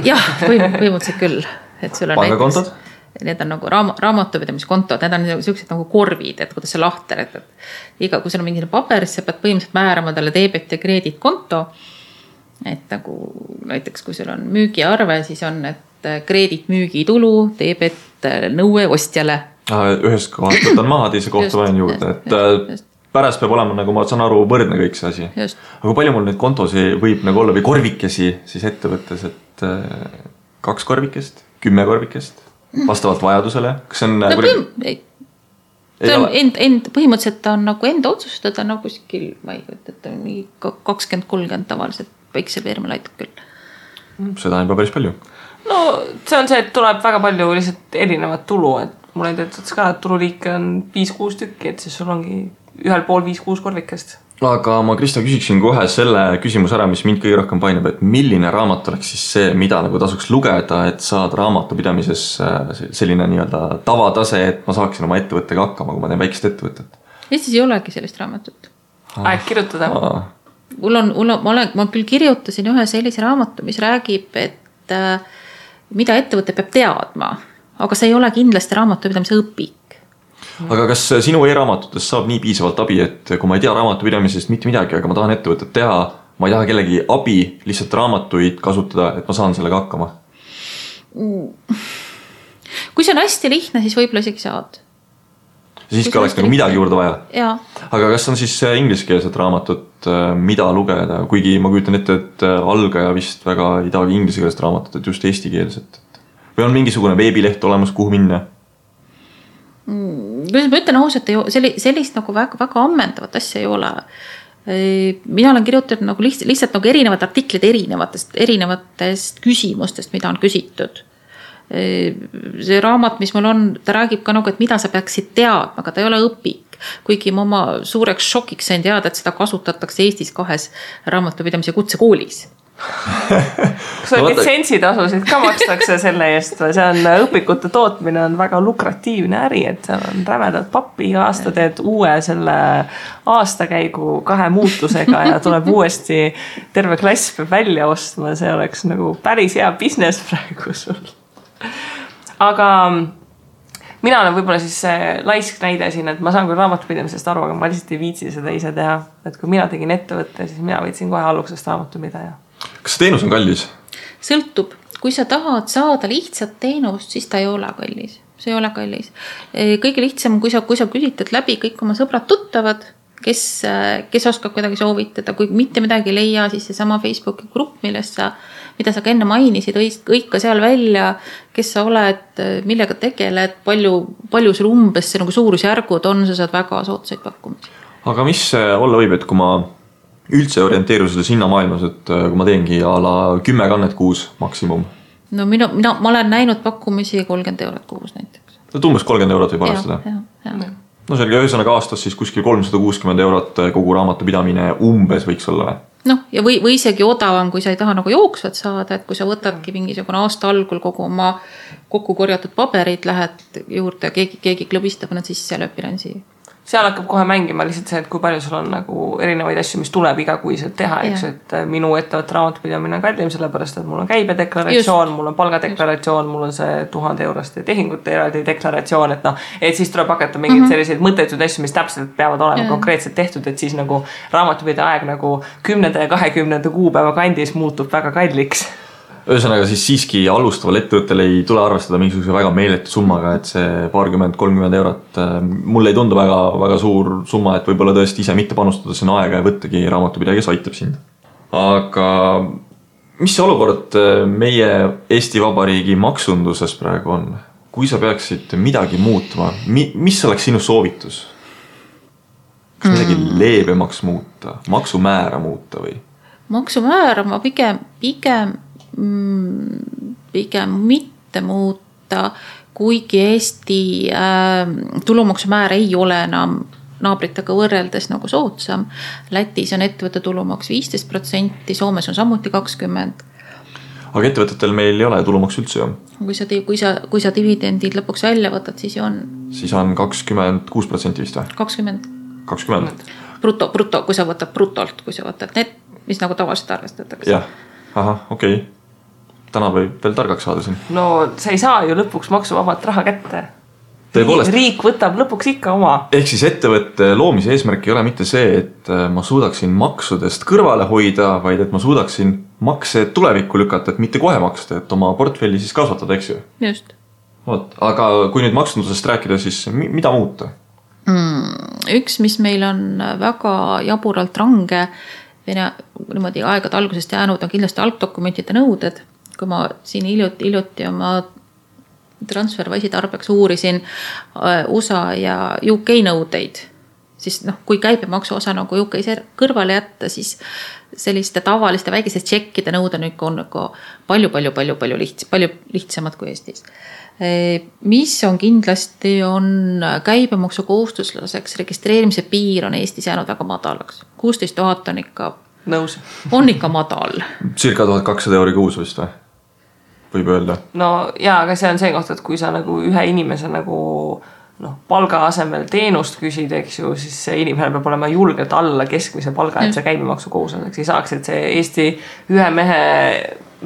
jah, põhimõtteliselt küll, et sul on. pangakontod? Need on nagu raam-, raamatupidamiskontod, need on siuksed nagu korvid, et kuidas see lahter, et, et iga, kui sul on mingi paber, siis sa pead põhimõtteliselt määrama talle debet- ja kreeditkonto. et nagu näiteks, kui sul on müügiarve, siis on, et kreedit müügitulu, debet nõue ostjale. ühest kohast võtan maha, teise kohta panen juurde, et just, just. pärast peab olema, nagu ma saan aru, võrdne kõik see asi. aga kui palju mul neid kontosid võib nagu olla või korvikesi siis ettevõttes, et kaks korvikest, kümme korvikest vastavalt vajadusele, kas see on no, kuidagi ei, ta on end, end, põhimõtteliselt ta on nagu enda otsustada, no kuskil, ma ei kujuta ette, mingi kakskümmend, kolmkümmend tavaliselt väiksefirmal aitab küll. seda on juba päris palju. no see on see, et tuleb väga palju lihtsalt erinevat tulu, et mul on teatud ka, et tululiike on viis-kuus tükki, et siis sul ongi ühel pool viis-kuus korvikest aga ma, Krista, küsiksin kohe selle küsimuse ära, mis mind kõige rohkem painab, et milline raamat oleks siis see, mida nagu tasuks lugeda, et saada raamatupidamises äh, selline nii-öelda tavatase, et ma saaksin oma ettevõttega hakkama, kui ma teen väikest ettevõtet? Eestis ei olegi sellist raamatut. aeg kirjutada. mul on, mul on, ma olen, ma küll kirjutasin ühe sellise raamatu, mis räägib, et äh, mida ettevõte peab teadma, aga see ei ole kindlasti raamatupidamise õpik aga kas sinu e-raamatutest saab nii piisavalt abi, et kui ma ei tea raamatupidamisest mitte midagi, aga ma tahan ettevõtet teha, ma ei taha kellegi abi, lihtsalt raamatuid kasutada, et ma saan sellega hakkama? kui see on hästi lihtne, siis võib-olla isegi saad. siiski oleks nagu midagi juurde vaja? aga kas on siis ingliskeelset raamatut, äh, mida lugeda, kuigi ma kujutan ette, et äh, algaja vist väga ei tahagi inglisekeelset raamatut, et just eestikeelset. või on mingisugune veebileht olemas, kuhu minna? Kuidas ma ütlen ausalt, ei, sellist nagu väga, väga ammendavat asja ei ole. mina olen kirjutanud nagu lihtsalt, lihtsalt nagu erinevad artiklid erinevatest, erinevatest küsimustest, mida on küsitud. see raamat, mis mul on, ta räägib ka nagu, et mida sa peaksid teadma, aga ta ei ole õpik. kuigi ma oma suureks šokiks sain teada, et seda kasutatakse Eestis kahes raamatupidamise kutsekoolis kas no, litsentsitasusid ka makstakse selle eest või see on, õpikute tootmine on väga lukratiivne äri, et seal on rämedat pappi, iga aasta teed uue selle aastakäigu kahe muutusega ja tuleb uuesti terve klass peab välja ostma, see oleks nagu päris hea business praegu sul. aga mina olen võib-olla siis laisk näide siin, et ma saan küll raamatupidamisest aru, aga ma lihtsalt ei viitsi seda ise teha. et kui mina tegin ettevõtte, siis mina võtsin kohe algusest raamatupidaja kas see teenus on kallis? sõltub, kui sa tahad saada lihtsat teenust, siis ta ei ole kallis. see ei ole kallis. kõige lihtsam, kui sa, kui sa külitad läbi kõik oma sõbrad-tuttavad, kes, kes oskab kuidagi soovitada, kui mitte midagi ei leia, siis seesama Facebooki grupp, millest sa, mida sa ka enne mainisid, hõika seal välja, kes sa oled, millega tegeled, palju, palju sul umbes see nagu suurusjärgud on, sa saad väga soodsaid pakkumisi. aga mis olla võib, et kui ma üldse orienteerun selles hinnamaailmas, et kui ma teengi a la kümme kannet kuus maksimum no minu, mina, ma olen näinud pakkumisi kolmkümmend eurot kuus näiteks. no umbes kolmkümmend eurot võib arvestada. no selge, ühesõnaga aastas siis kuskil kolmsada kuuskümmend eurot eh, kogu raamatupidamine umbes võiks olla või? noh, ja või, või isegi odavam, kui sa ei taha nagu jooksvat saada, et kui sa võtadki mingisugune aasta algul kogu oma kokku korjatud paberid, lähed juurde, keegi, keegi klõbistab nad sisse referentsi seal hakkab kohe mängima lihtsalt see, et kui palju sul on nagu erinevaid asju, mis tuleb igakuiselt teha, eks, et äh, minu ettevõtte raamatupidamine on kallim, sellepärast et mul on käibedeklaratsioon, mul on palgadeklaratsioon, mul on see tuhande euroste tehingute eraldi deklaratsioon, et noh, et siis tuleb hakata mingeid mm -hmm. selliseid mõttetuid asju, mis täpselt peavad olema ja. konkreetselt tehtud, et siis nagu raamatupidaja aeg nagu kümnenda ja kahekümnenda kuupäeva kandis muutub väga kalliks ühesõnaga siis siiski alustaval ettevõttel ei tule arvestada mingisuguse väga meeletu summaga, et see paarkümmend, kolmkümmend eurot äh, mulle ei tundu väga, väga suur summa, et võib-olla tõesti ise mitte panustada sinna aega ja võttagi raamatupidaja, kes aitab sind. aga mis see olukord äh, meie Eesti Vabariigi maksunduses praegu on? kui sa peaksid midagi muutma, mi-, mis oleks sinu soovitus? kas midagi mm. leebemaks muuta, maksumäära muuta või? maksumäära ma pigem, pigem pigem mitte muuta, kuigi Eesti äh, tulumaksumäär ei ole enam naabritega võrreldes nagu soodsam. Lätis on ettevõtte tulumaks viisteist protsenti, Soomes on samuti kakskümmend. aga ettevõtetel meil ei ole tulumaksu üldse ju. kui sa, kui sa, kui sa dividendid lõpuks välja võtad, siis ju on. siis on kakskümmend kuus protsenti vist või? kakskümmend. kakskümmend. bruto, bruto, kui sa võtad brutolt, kui sa võtad net, mis nagu tavaliselt arvestatakse. jah, ahah, okei okay täna võib veel targaks saada siin. no sa ei saa ju lõpuks maksuvabalt raha kätte. tõepoolest. riik võtab lõpuks ikka oma. ehk siis ettevõtte loomise eesmärk ei ole mitte see, et äh, ma suudaksin maksudest kõrvale hoida, vaid et ma suudaksin makse tulevikku lükata, et mitte kohe maksta, et oma portfelli siis kasvatada, eks ju. just. vot, aga kui nüüd maksundusest rääkida, siis mida muuta mm,? üks, mis meil on väga jaburalt range või niimoodi aegade algusest jäänud, on kindlasti algdokumentide nõuded kui ma siin hiljuti, hiljuti oma Transferwise'i tarbeks uurisin äh, USA ja UK nõudeid, siis noh, kui käibemaksu osa nagu UK-s kõrvale jätta, siis selliste tavaliste väikeste tšekkide nõuded on nagu palju-palju-palju-palju lihts-, palju lihtsamad kui Eestis. Mis on kindlasti, on käibemaksukohustuslaseks registreerimise piir on Eestis jäänud väga madalaks, kuusteist tuhat on ikka. nõus. on ikka madal. circa tuhat kakssada euri kuus vist või? Võib öelda. no ja, aga see on see koht, et kui sa nagu ühe inimese nagu noh, palga asemel teenust küsid, eks ju, siis see inimene peab olema julgelt alla keskmise palga, et see käibemaksukohustuseks ei saaks, et see Eesti ühe mehe,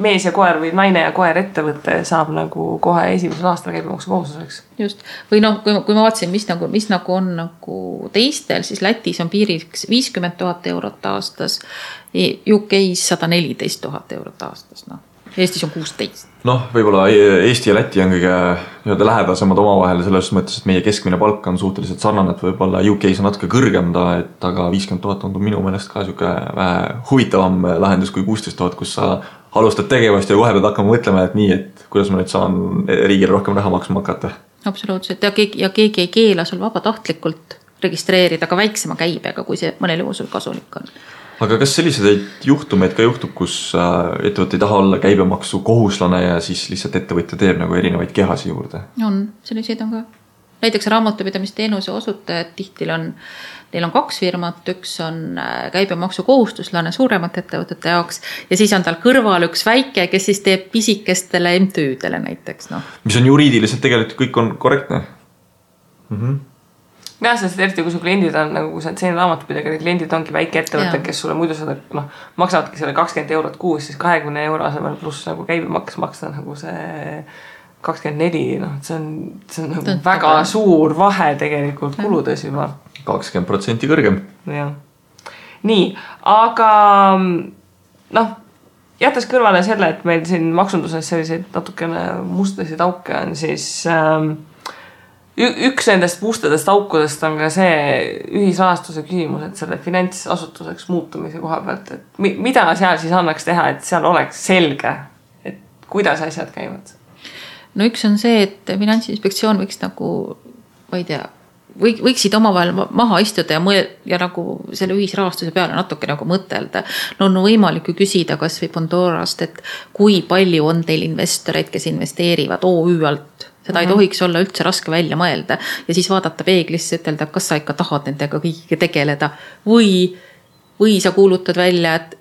mees ja koer või naine ja koer ettevõte saab nagu kohe esimesel aastal käibemaksukohustuseks. just, või noh, kui, kui ma vaatasin, mis nagu, mis nagu on nagu teistel, siis Lätis on piiriks viiskümmend tuhat eurot aastas. UK-s sada neliteist tuhat eurot aastas, noh Eestis on kuusteist. noh, võib-olla Eesti ja Läti on kõige nii-öelda lähedasemad omavahel selles mõttes, et meie keskmine palk on suhteliselt sarnane, et võib-olla UK-s on natuke kõrgem ta, et aga viiskümmend tuhat tundub minu meelest ka sihuke vähe huvitavam lahendus kui kuusteist tuhat, kus sa alustad tegevust ja kohe pead hakkama mõtlema, et nii, et kuidas ma nüüd saan riigile rohkem raha maksma hakata. absoluutselt ja keegi ja keegi ei keela sul vabatahtlikult registreerida ka väiksema käibega, kui see mõnel juhul sul kasulik on aga kas selliseid juhtumeid ka juhtub, kus äh, ettevõte ei taha olla käibemaksukohuslane ja siis lihtsalt ettevõtja teeb nagu erinevaid kehasi juurde? on, selliseid on ka. näiteks raamatupidamisteenuse osutajad tihti on, neil on kaks firmat, üks on äh, käibemaksukohustuslane suuremate ettevõtete jaoks ja siis on tal kõrval üks väike, kes siis teeb pisikestele MTÜ-dele näiteks noh. mis on juriidiliselt tegelikult kõik on korrektne mm. -hmm jah, sest eriti kui su kliendid on nagu, kui sa oled selline raamatupidaja, kelle kliendid ongi väikeettevõtted, kes sulle muidu seda noh, maksavadki selle kakskümmend eurot kuus, siis kahekümne euro asemel pluss nagu käibemaks maksta nagu see kakskümmend neli, noh, et see on, see on nagu Tõtta väga peale. suur vahe tegelikult kuludes juba. kakskümmend protsenti kõrgem. jah, nii, aga noh, jättes kõrvale selle, et meil siin maksunduses selliseid natukene mustasid auke on, siis ähm, üks nendest mustadest aukudest on ka see ühisrahastuse küsimus, et selle finantsasutuseks muutumise koha pealt, et mi, mida seal siis annaks teha, et seal oleks selge, et kuidas asjad käivad? no üks on see, et Finantsinspektsioon võiks nagu, ma ei tea, või võiksid omavahel maha istuda ja mõel- ja nagu selle ühisrahastuse peale natuke nagu mõtelda. no on võimalik ju küsida kasvõi Pandorast, et kui palju on teil investoreid, kes investeerivad OÜ alt seda mm -hmm. ei mhm. tohiks olla üldse raske välja mõelda ja siis vaadata peeglisse, ütelda, kas sa ikka tahad nendega kõigiga tegeleda või, või sa kuulutad välja, et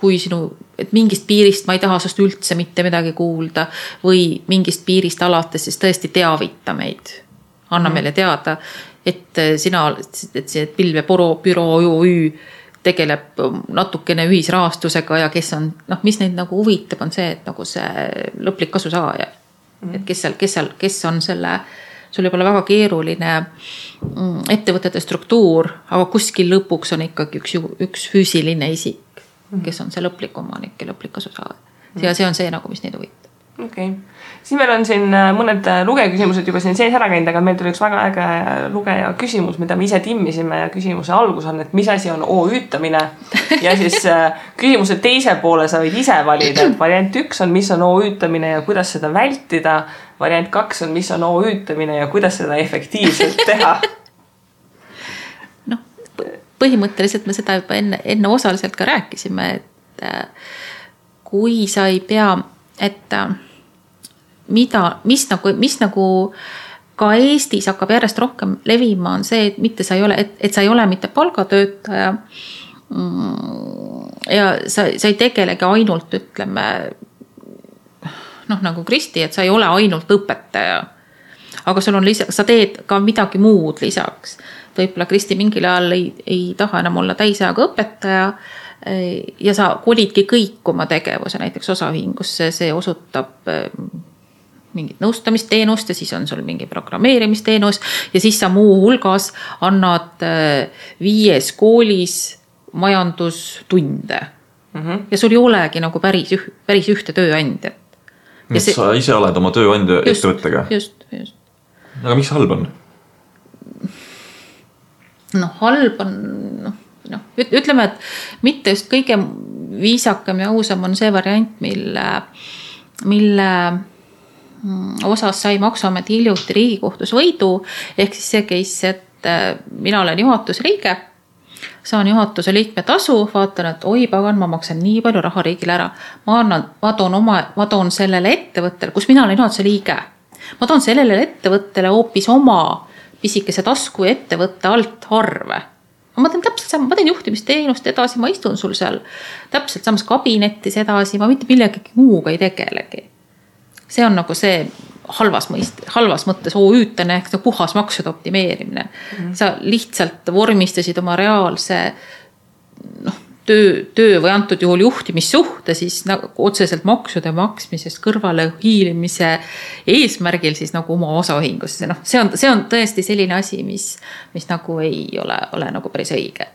kui sinu, et mingist piirist ma ei taha sinust üldse mitte midagi kuulda või mingist piirist alates siis tõesti teavita meid. anna mm -hmm. meile teada, et sina, et see pilvebüroo, büroo OÜ tegeleb natukene ühisrahastusega ja kes on, noh, mis neid nagu huvitab, on see, et nagu see lõplik kasusaaja. Et kes seal, kes seal, kes on selle, sul võib olla väga keeruline mm, ettevõtete struktuur, aga kuskil lõpuks on ikkagi üks, üks füüsiline isik, mm. kes on see lõplik omanik ja lõplik kasusaaja. ja see on see nagu, mis neid huvitab okei okay., siis meil on siin äh, mõned äh, lugejaküsimused juba siin sees ära käinud, aga meil tuli üks väga äge lugeja küsimus, mida me ise timmisime ja küsimuse algus on, et mis asi on OÜ-tamine. ja siis äh, küsimuse teise poole sa võid ise valida, et variant üks on, mis on OÜ-tamine ja kuidas seda vältida. variant kaks on, mis on OÜ-tamine ja kuidas seda efektiivselt teha noh, põhimõtteliselt me seda juba enne, enne osaliselt ka rääkisime, et kui sa ei pea, et mida, mis nagu, mis nagu ka Eestis hakkab järjest rohkem levima, on see, et mitte sa ei ole, et, et sa ei ole mitte palgatöötaja. Mm, ja sa, sa ei tegelegi ainult, ütleme noh, nagu Kristi, et sa ei ole ainult õpetaja. aga sul on lisaks, sa teed ka midagi muud lisaks. võib-olla Kristi mingil ajal ei, ei taha enam olla täisajaga õpetaja ja sa kolidki kõik oma tegevuse näiteks osaühingusse, see osutab mingit nõustamisteenust ja siis on sul mingi programmeerimisteenus ja siis sa muuhulgas annad äh, viies koolis majandustunde mm. -hmm. ja sul ei olegi nagu päris, päris ühte tööandjat. nii et see... sa ise oled oma tööandja ettevõttega? just, just. aga miks halb on? noh, halb on noh, noh ütleme, et mitte just kõige viisakam ja ausam on see variant, mille, mille osas sai Maksuamet hiljuti Riigikohtus võidu. ehk siis see case, et äh, mina olen juhatuse liige, saan juhatuse liikme tasu, vaatan, et oi pagan, ma maksan nii palju raha riigile ära. ma annan, ma toon oma, ma toon sellele ettevõttele, kus mina olen juhatuse liige. ma toon sellele ettevõttele hoopis oma pisikese tasku ja ettevõtte alt arve ma teen täpselt sama, ma teen juhtimisteenust edasi, ma istun sul seal täpselt samas kabinetis edasi, ma mitte millegagi muuga ei tegelegi see on nagu see halvas mõist-, halvas mõttes OÜ-tene ehk see puhas maksude optimeerimine mm. -hmm. sa lihtsalt vormistasid oma reaalse noh, töö, töö või antud juhul juhtimissuhte siis nagu otseselt maksude maksmisest kõrvale hiilimise eesmärgil siis nagu oma osaühingusse, noh, see on, see on tõesti selline asi, mis, mis nagu ei ole, ole nagu päris õige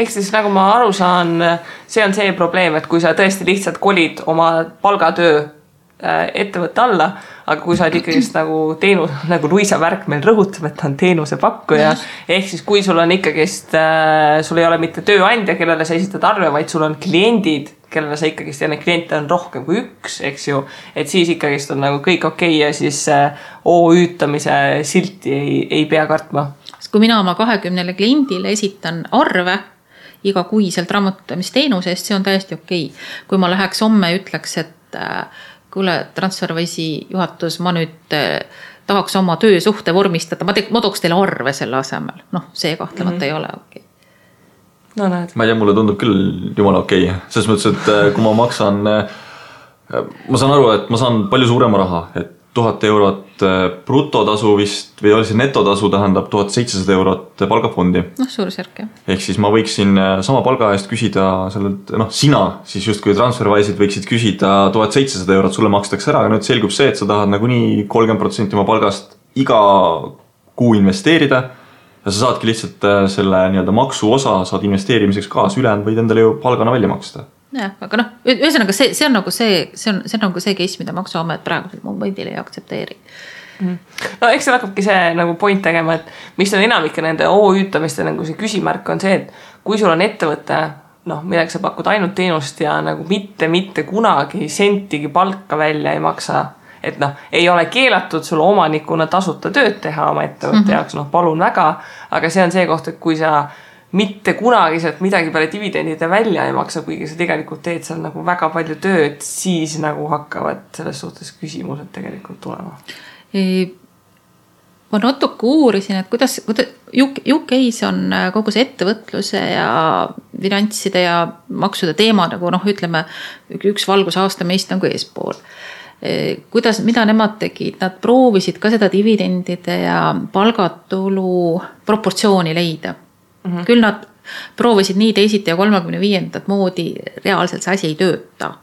ehk siis nagu ma aru saan, see on see probleem, et kui sa tõesti lihtsalt kolid oma palgatöö ettevõtte alla, aga kui sa oled ikkagist nagu teenus, nagu Luisa Värk meil rõhutab, et ta on teenusepakkuja. ehk siis, kui sul on ikkagist äh,, sul ei ole mitte tööandja, kellele sa esitad arve, vaid sul on kliendid, kellele sa ikkagist ja neid kliente on rohkem kui üks, eks ju. et siis ikkagist on nagu kõik okei okay ja siis äh, OÜ-tamise silti ei, ei pea kartma. sest kui mina oma kahekümnele kliendile esitan arve igakuiselt raamatupidamisteenuse eest, see on täiesti okei okay.. kui ma läheks homme ja ütleks, et äh, kuule, Transferwise'i juhatus, ma nüüd eh, tahaks oma töösuhte vormistada, ma teeks, ma tooks teile arve selle asemel, noh, see kahtlemata mm -hmm. ei ole okei okay. no näed. ma ei tea, mulle tundub küll jumala okei okay., selles mõttes, et eh, kui ma maksan, eh, ma saan aru, et ma saan palju suurema raha, et tuhat eurot äh, brutotasu vist või oli see netotasu tähendab tuhat seitsesada eurot palgafondi. noh, suurusjärk jah. ehk siis ma võiksin äh, sama palga eest küsida sellelt, noh, sina siis justkui Transferwise'ilt võiksid küsida tuhat seitsesada eurot, sulle makstakse ära, aga nüüd selgub see, et sa tahad nagunii kolmkümmend protsenti oma palgast iga kuu investeerida. ja sa saadki lihtsalt äh, selle nii-öelda maksuosa saad investeerimiseks kaasa, ülejäänud võid endale ju palgana välja maksta jah, aga noh, ühesõnaga see, see on nagu see, see on, see on nagu see case, mida maksuamet praegusel momendil ei aktsepteeri. no eks seal hakkabki see nagu point tegema, et mis on enamike nende OÜ-tamiste nagu see küsimärk on see, et kui sul on ettevõte, noh, millega sa pakud ainult teenust ja nagu mitte, mitte kunagi sentigi palka välja ei maksa. et noh, ei ole keelatud sul omanikuna tasuta tööd teha oma ettevõtte mm -hmm. jaoks, noh, palun väga. aga see on see koht, et kui sa mitte kunagi sealt midagi peale dividendide välja ei maksa, kuigi sa tegelikult teed seal nagu väga palju tööd, siis nagu hakkavad selles suhtes küsimused tegelikult tulema. Ma natuke uurisin, et kuidas, kuidas UK-s on äh, kogu see ettevõtluse ja finantside ja maksude teema nagu noh, ütleme üks valgusaasta meist nagu eespool. kuidas, mida nemad tegid, nad proovisid ka seda dividendide ja palgatulu proportsiooni leida mm. -hmm. küll nad proovisid nii, teisiti ja kolmekümne viiendat moodi, reaalselt see asi ei tööta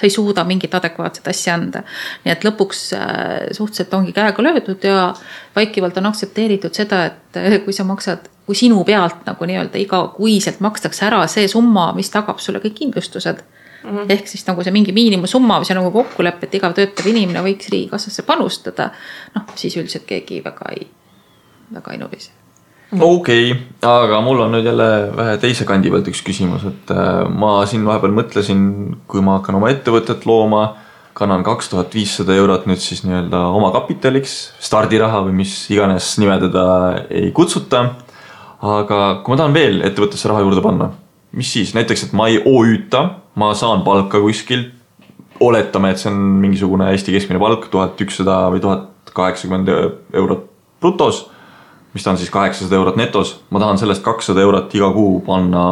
sa ei suuda mingit adekvaatset asja anda. nii et lõpuks äh, suhteliselt ongi käega löödud ja vaikivalt on aktsepteeritud seda, et äh, kui sa maksad, kui sinu pealt nagu nii-öelda igakuiselt makstakse ära see summa, mis tagab sulle kõik kindlustused Mm -hmm. ehk siis nagu see mingi miinimumsumma, mis on nagu kokkulepe, et iga töötav inimene võiks riigikassasse panustada. noh, siis üldiselt keegi väga ei, väga ei nurise okei okay,, aga mul on nüüd jälle vähe teise kandi pealt üks küsimus, et äh, ma siin vahepeal mõtlesin, kui ma hakkan oma ettevõtet looma, kannan kaks tuhat viissada eurot nüüd siis nii-öelda omakapitaliks, stardiraha või mis iganes nime teda ei kutsuta. aga kui ma tahan veel ettevõttesse raha juurde panna, mis siis, näiteks, et ma ei OÜ-ta, ma saan palka kuskilt, oletame, et see on mingisugune Eesti keskmine palk, tuhat ükssada või tuhat kaheksakümmend eurot brutos mis ta on siis kaheksasada eurot netos, ma tahan sellest kakssada eurot iga kuu panna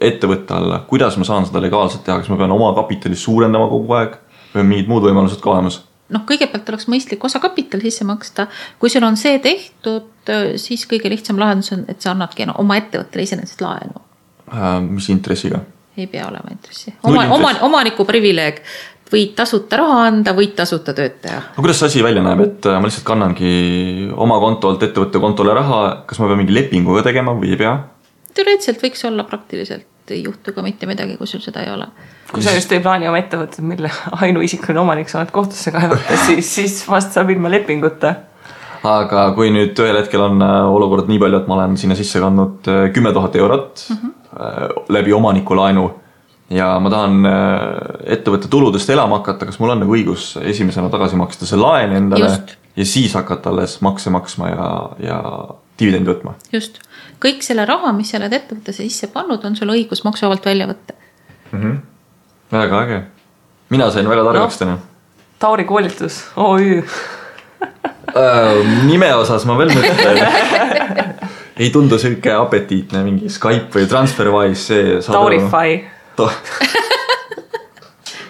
ettevõtte alla, kuidas ma saan seda legaalselt teha, kas ma pean oma kapitali suurendama kogu aeg? Või on mingid muud võimalused ka olemas? noh, kõigepealt oleks mõistlik osakapital sisse maksta, kui sul on see tehtud, siis kõige lihtsam lahendus on, et sa annadki oma ettevõttele iseenesest laenu. Äh,. mis intressiga? ei pea olema intressi, oma, oma, omaniku privileeg, võid tasuta raha anda, võid tasuta tööd teha. no kuidas see asi välja näeb, et äh, ma lihtsalt kannangi oma kontolt ettevõtte kontole raha, kas ma pean mingi lepinguga tegema või ei pea? teoreetiliselt võiks olla praktiliselt, ei juhtu ka mitte midagi, kui sul seda ei ole. kui sa just ei plaani oma ettevõtet, mille ainuisikuline omanik sa oled kohtusse kaevata, siis, siis vast saab ilma lepinguta aga kui nüüd ühel hetkel on äh, olukord nii palju, et ma olen sinna sisse kandnud äh, kümme tuhat eurot mm -hmm. läbi omanikulaenu ja ma tahan äh, ettevõtte tuludest elama hakata, kas mul on nagu õigus esimesena tagasi maksta see laen endale just. ja siis hakata alles makse maksma ja, ja dividendi võtma? just, kõik selle raha, mis sa oled ettevõttesse sisse pannud, on sul õigus maksuvabalt välja võtta mm. -hmm. väga äge, mina sain väga targaks no. täna. Tauri koolitus, OÜ äh, nime osas ma veel mõtlen ei tundu sihuke apetiitne mingi Skype või TransferWise see. Taurify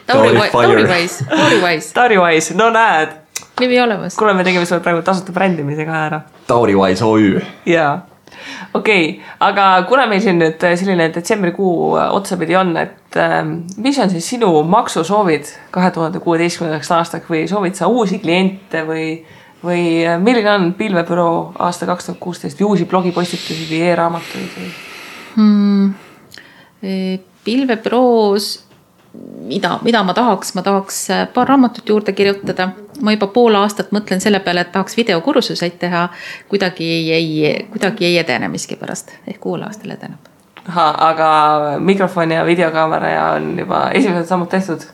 Tauri Wise, Tauri Wise. Tauri Wise, no näed. nimi olemas. kuule, me tegime sulle praegu tasuta brändimise ka ära. Tauri Wise OÜ. jaa, okei okay., aga kuna meil siin nüüd selline detsembrikuu otsapidi on, et ähm, mis on siis sinu maksusoovid kahe tuhande kuueteistkümnendaks aastaks või soovid sa uusi kliente või või milline on pilvebüroo aasta kaks tuhat kuusteist või uusi blogipostitusi või e-raamatuid või hmm.? Pilvebüroos, mida, mida ma tahaks, ma tahaks äh, paar raamatut juurde kirjutada. ma juba pool aastat mõtlen selle peale, et tahaks videokursuseid teha. kuidagi ei, ei, kuidagi ei edene miskipärast, ehk uuel aastal edeneb. aga mikrofon ja videokaamera ja on juba esimesed sammud tehtud?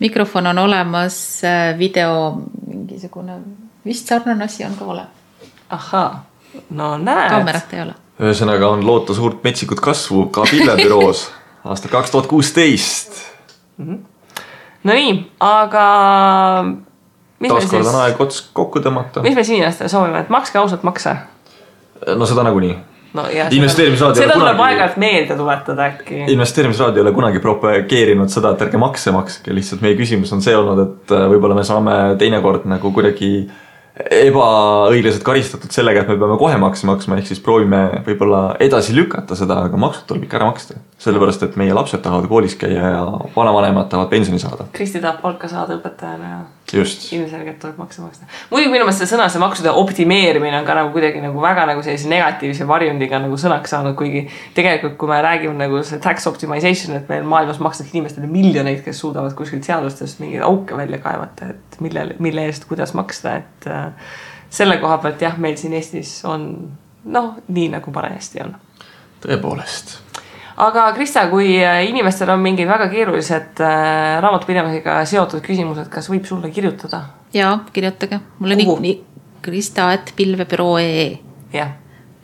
mikrofon on olemas, äh, video mingisugune, vist sarnane asi on ka olemas. ahhaa, no näed. kaamerat ei ole ühesõnaga on loota suurt metsikut kasvu ka pilvebüroos aastal kaks tuhat kuusteist. Nonii, aga. taaskord on aeg ots kokku tõmmata. mis me inimestele soovime, et makske ausalt makse? no seda nagunii no jah. investeerimisraad ei ole kunagi. seda tuleb aeg-ajalt meelde tuletada äkki. investeerimisraad ei ole kunagi propageerinud seda, et ärge makse makske, lihtsalt meie küsimus on see olnud, et äh, võib-olla me saame teinekord nagu kuidagi ebaõiglaselt karistatud sellega, et me peame kohe makse maksma, ehk siis proovime võib-olla edasi lükata seda, aga maksud tuleb ikka ära maksta. sellepärast, et meie lapsed tahavad koolis käia ja vanavanemad tahavad pensioni saada. Kristi tahab palka saada õpetajana ja. Ilmselgelt tuleb makse maksta. muidugi minu meelest see sõna, see maksude optimeerimine on ka nagu kuidagi nagu väga nagu sellise negatiivse varjundiga nagu sõnaks saanud, kuigi tegelikult, kui me räägime nagu see tax optimization, et meil maailmas makstakse inimestele miljoneid, kes suudavad kuskilt seadustest mingeid auke välja kaevata, et mille, mille eest, kuidas maksta, et äh, selle koha pealt jah, meil siin Eestis on noh, nii nagu parajasti on. tõepoolest aga Krista, kui äh, inimestel on mingid väga keerulised äh, raamatupidamisega seotud küsimused, kas võib sulle kirjutada? ja kirjutage, mul on nii krista et pilvebüroo.ee. jah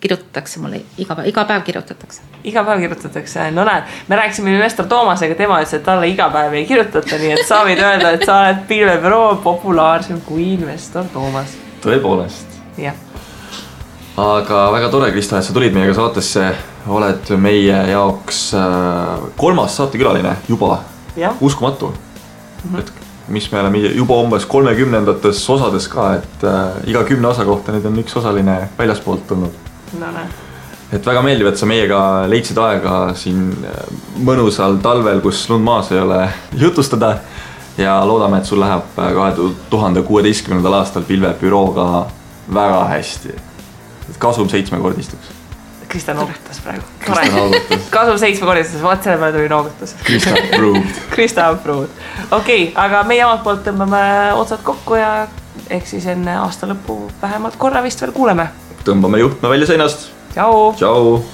kirjutatakse mulle iga päev, iga päev kirjutatakse. iga päev kirjutatakse, no näed, me rääkisime investor Toomasega, tema ütles, et talle iga päev ei kirjutata, nii et sa võid öelda, et sa oled pilvebüroo populaarsem kui investor Toomas. tõepoolest. jah. aga väga tore, Krista, et sa tulid meiega saatesse oled meie jaoks äh, kolmas saatekülaline juba. uskumatu mm, -hmm. et mis me oleme juba umbes kolmekümnendates osades ka, et äh, iga kümne osa kohta nüüd on üks osaline väljaspoolt tulnud. no näe et väga meeldiv, et sa meiega leidsid aega siin äh, mõnusal talvel, kus lund maas ei ole, jutustada. ja loodame, et sul läheb kahe tuhande kuueteistkümnendal aastal pilvebürooga väga hästi. et kasum seitsmekordistuks Krista noogutas praegu. kasum seitsmekordistus, vot selle peale tuli noogutus. Krista approved Krista approved, okei okay,, aga meie omalt poolt tõmbame otsad kokku ja ehk siis enne aasta lõppu vähemalt korra vist veel kuuleme. tõmbame juhtme välja seinast. tšau. tšau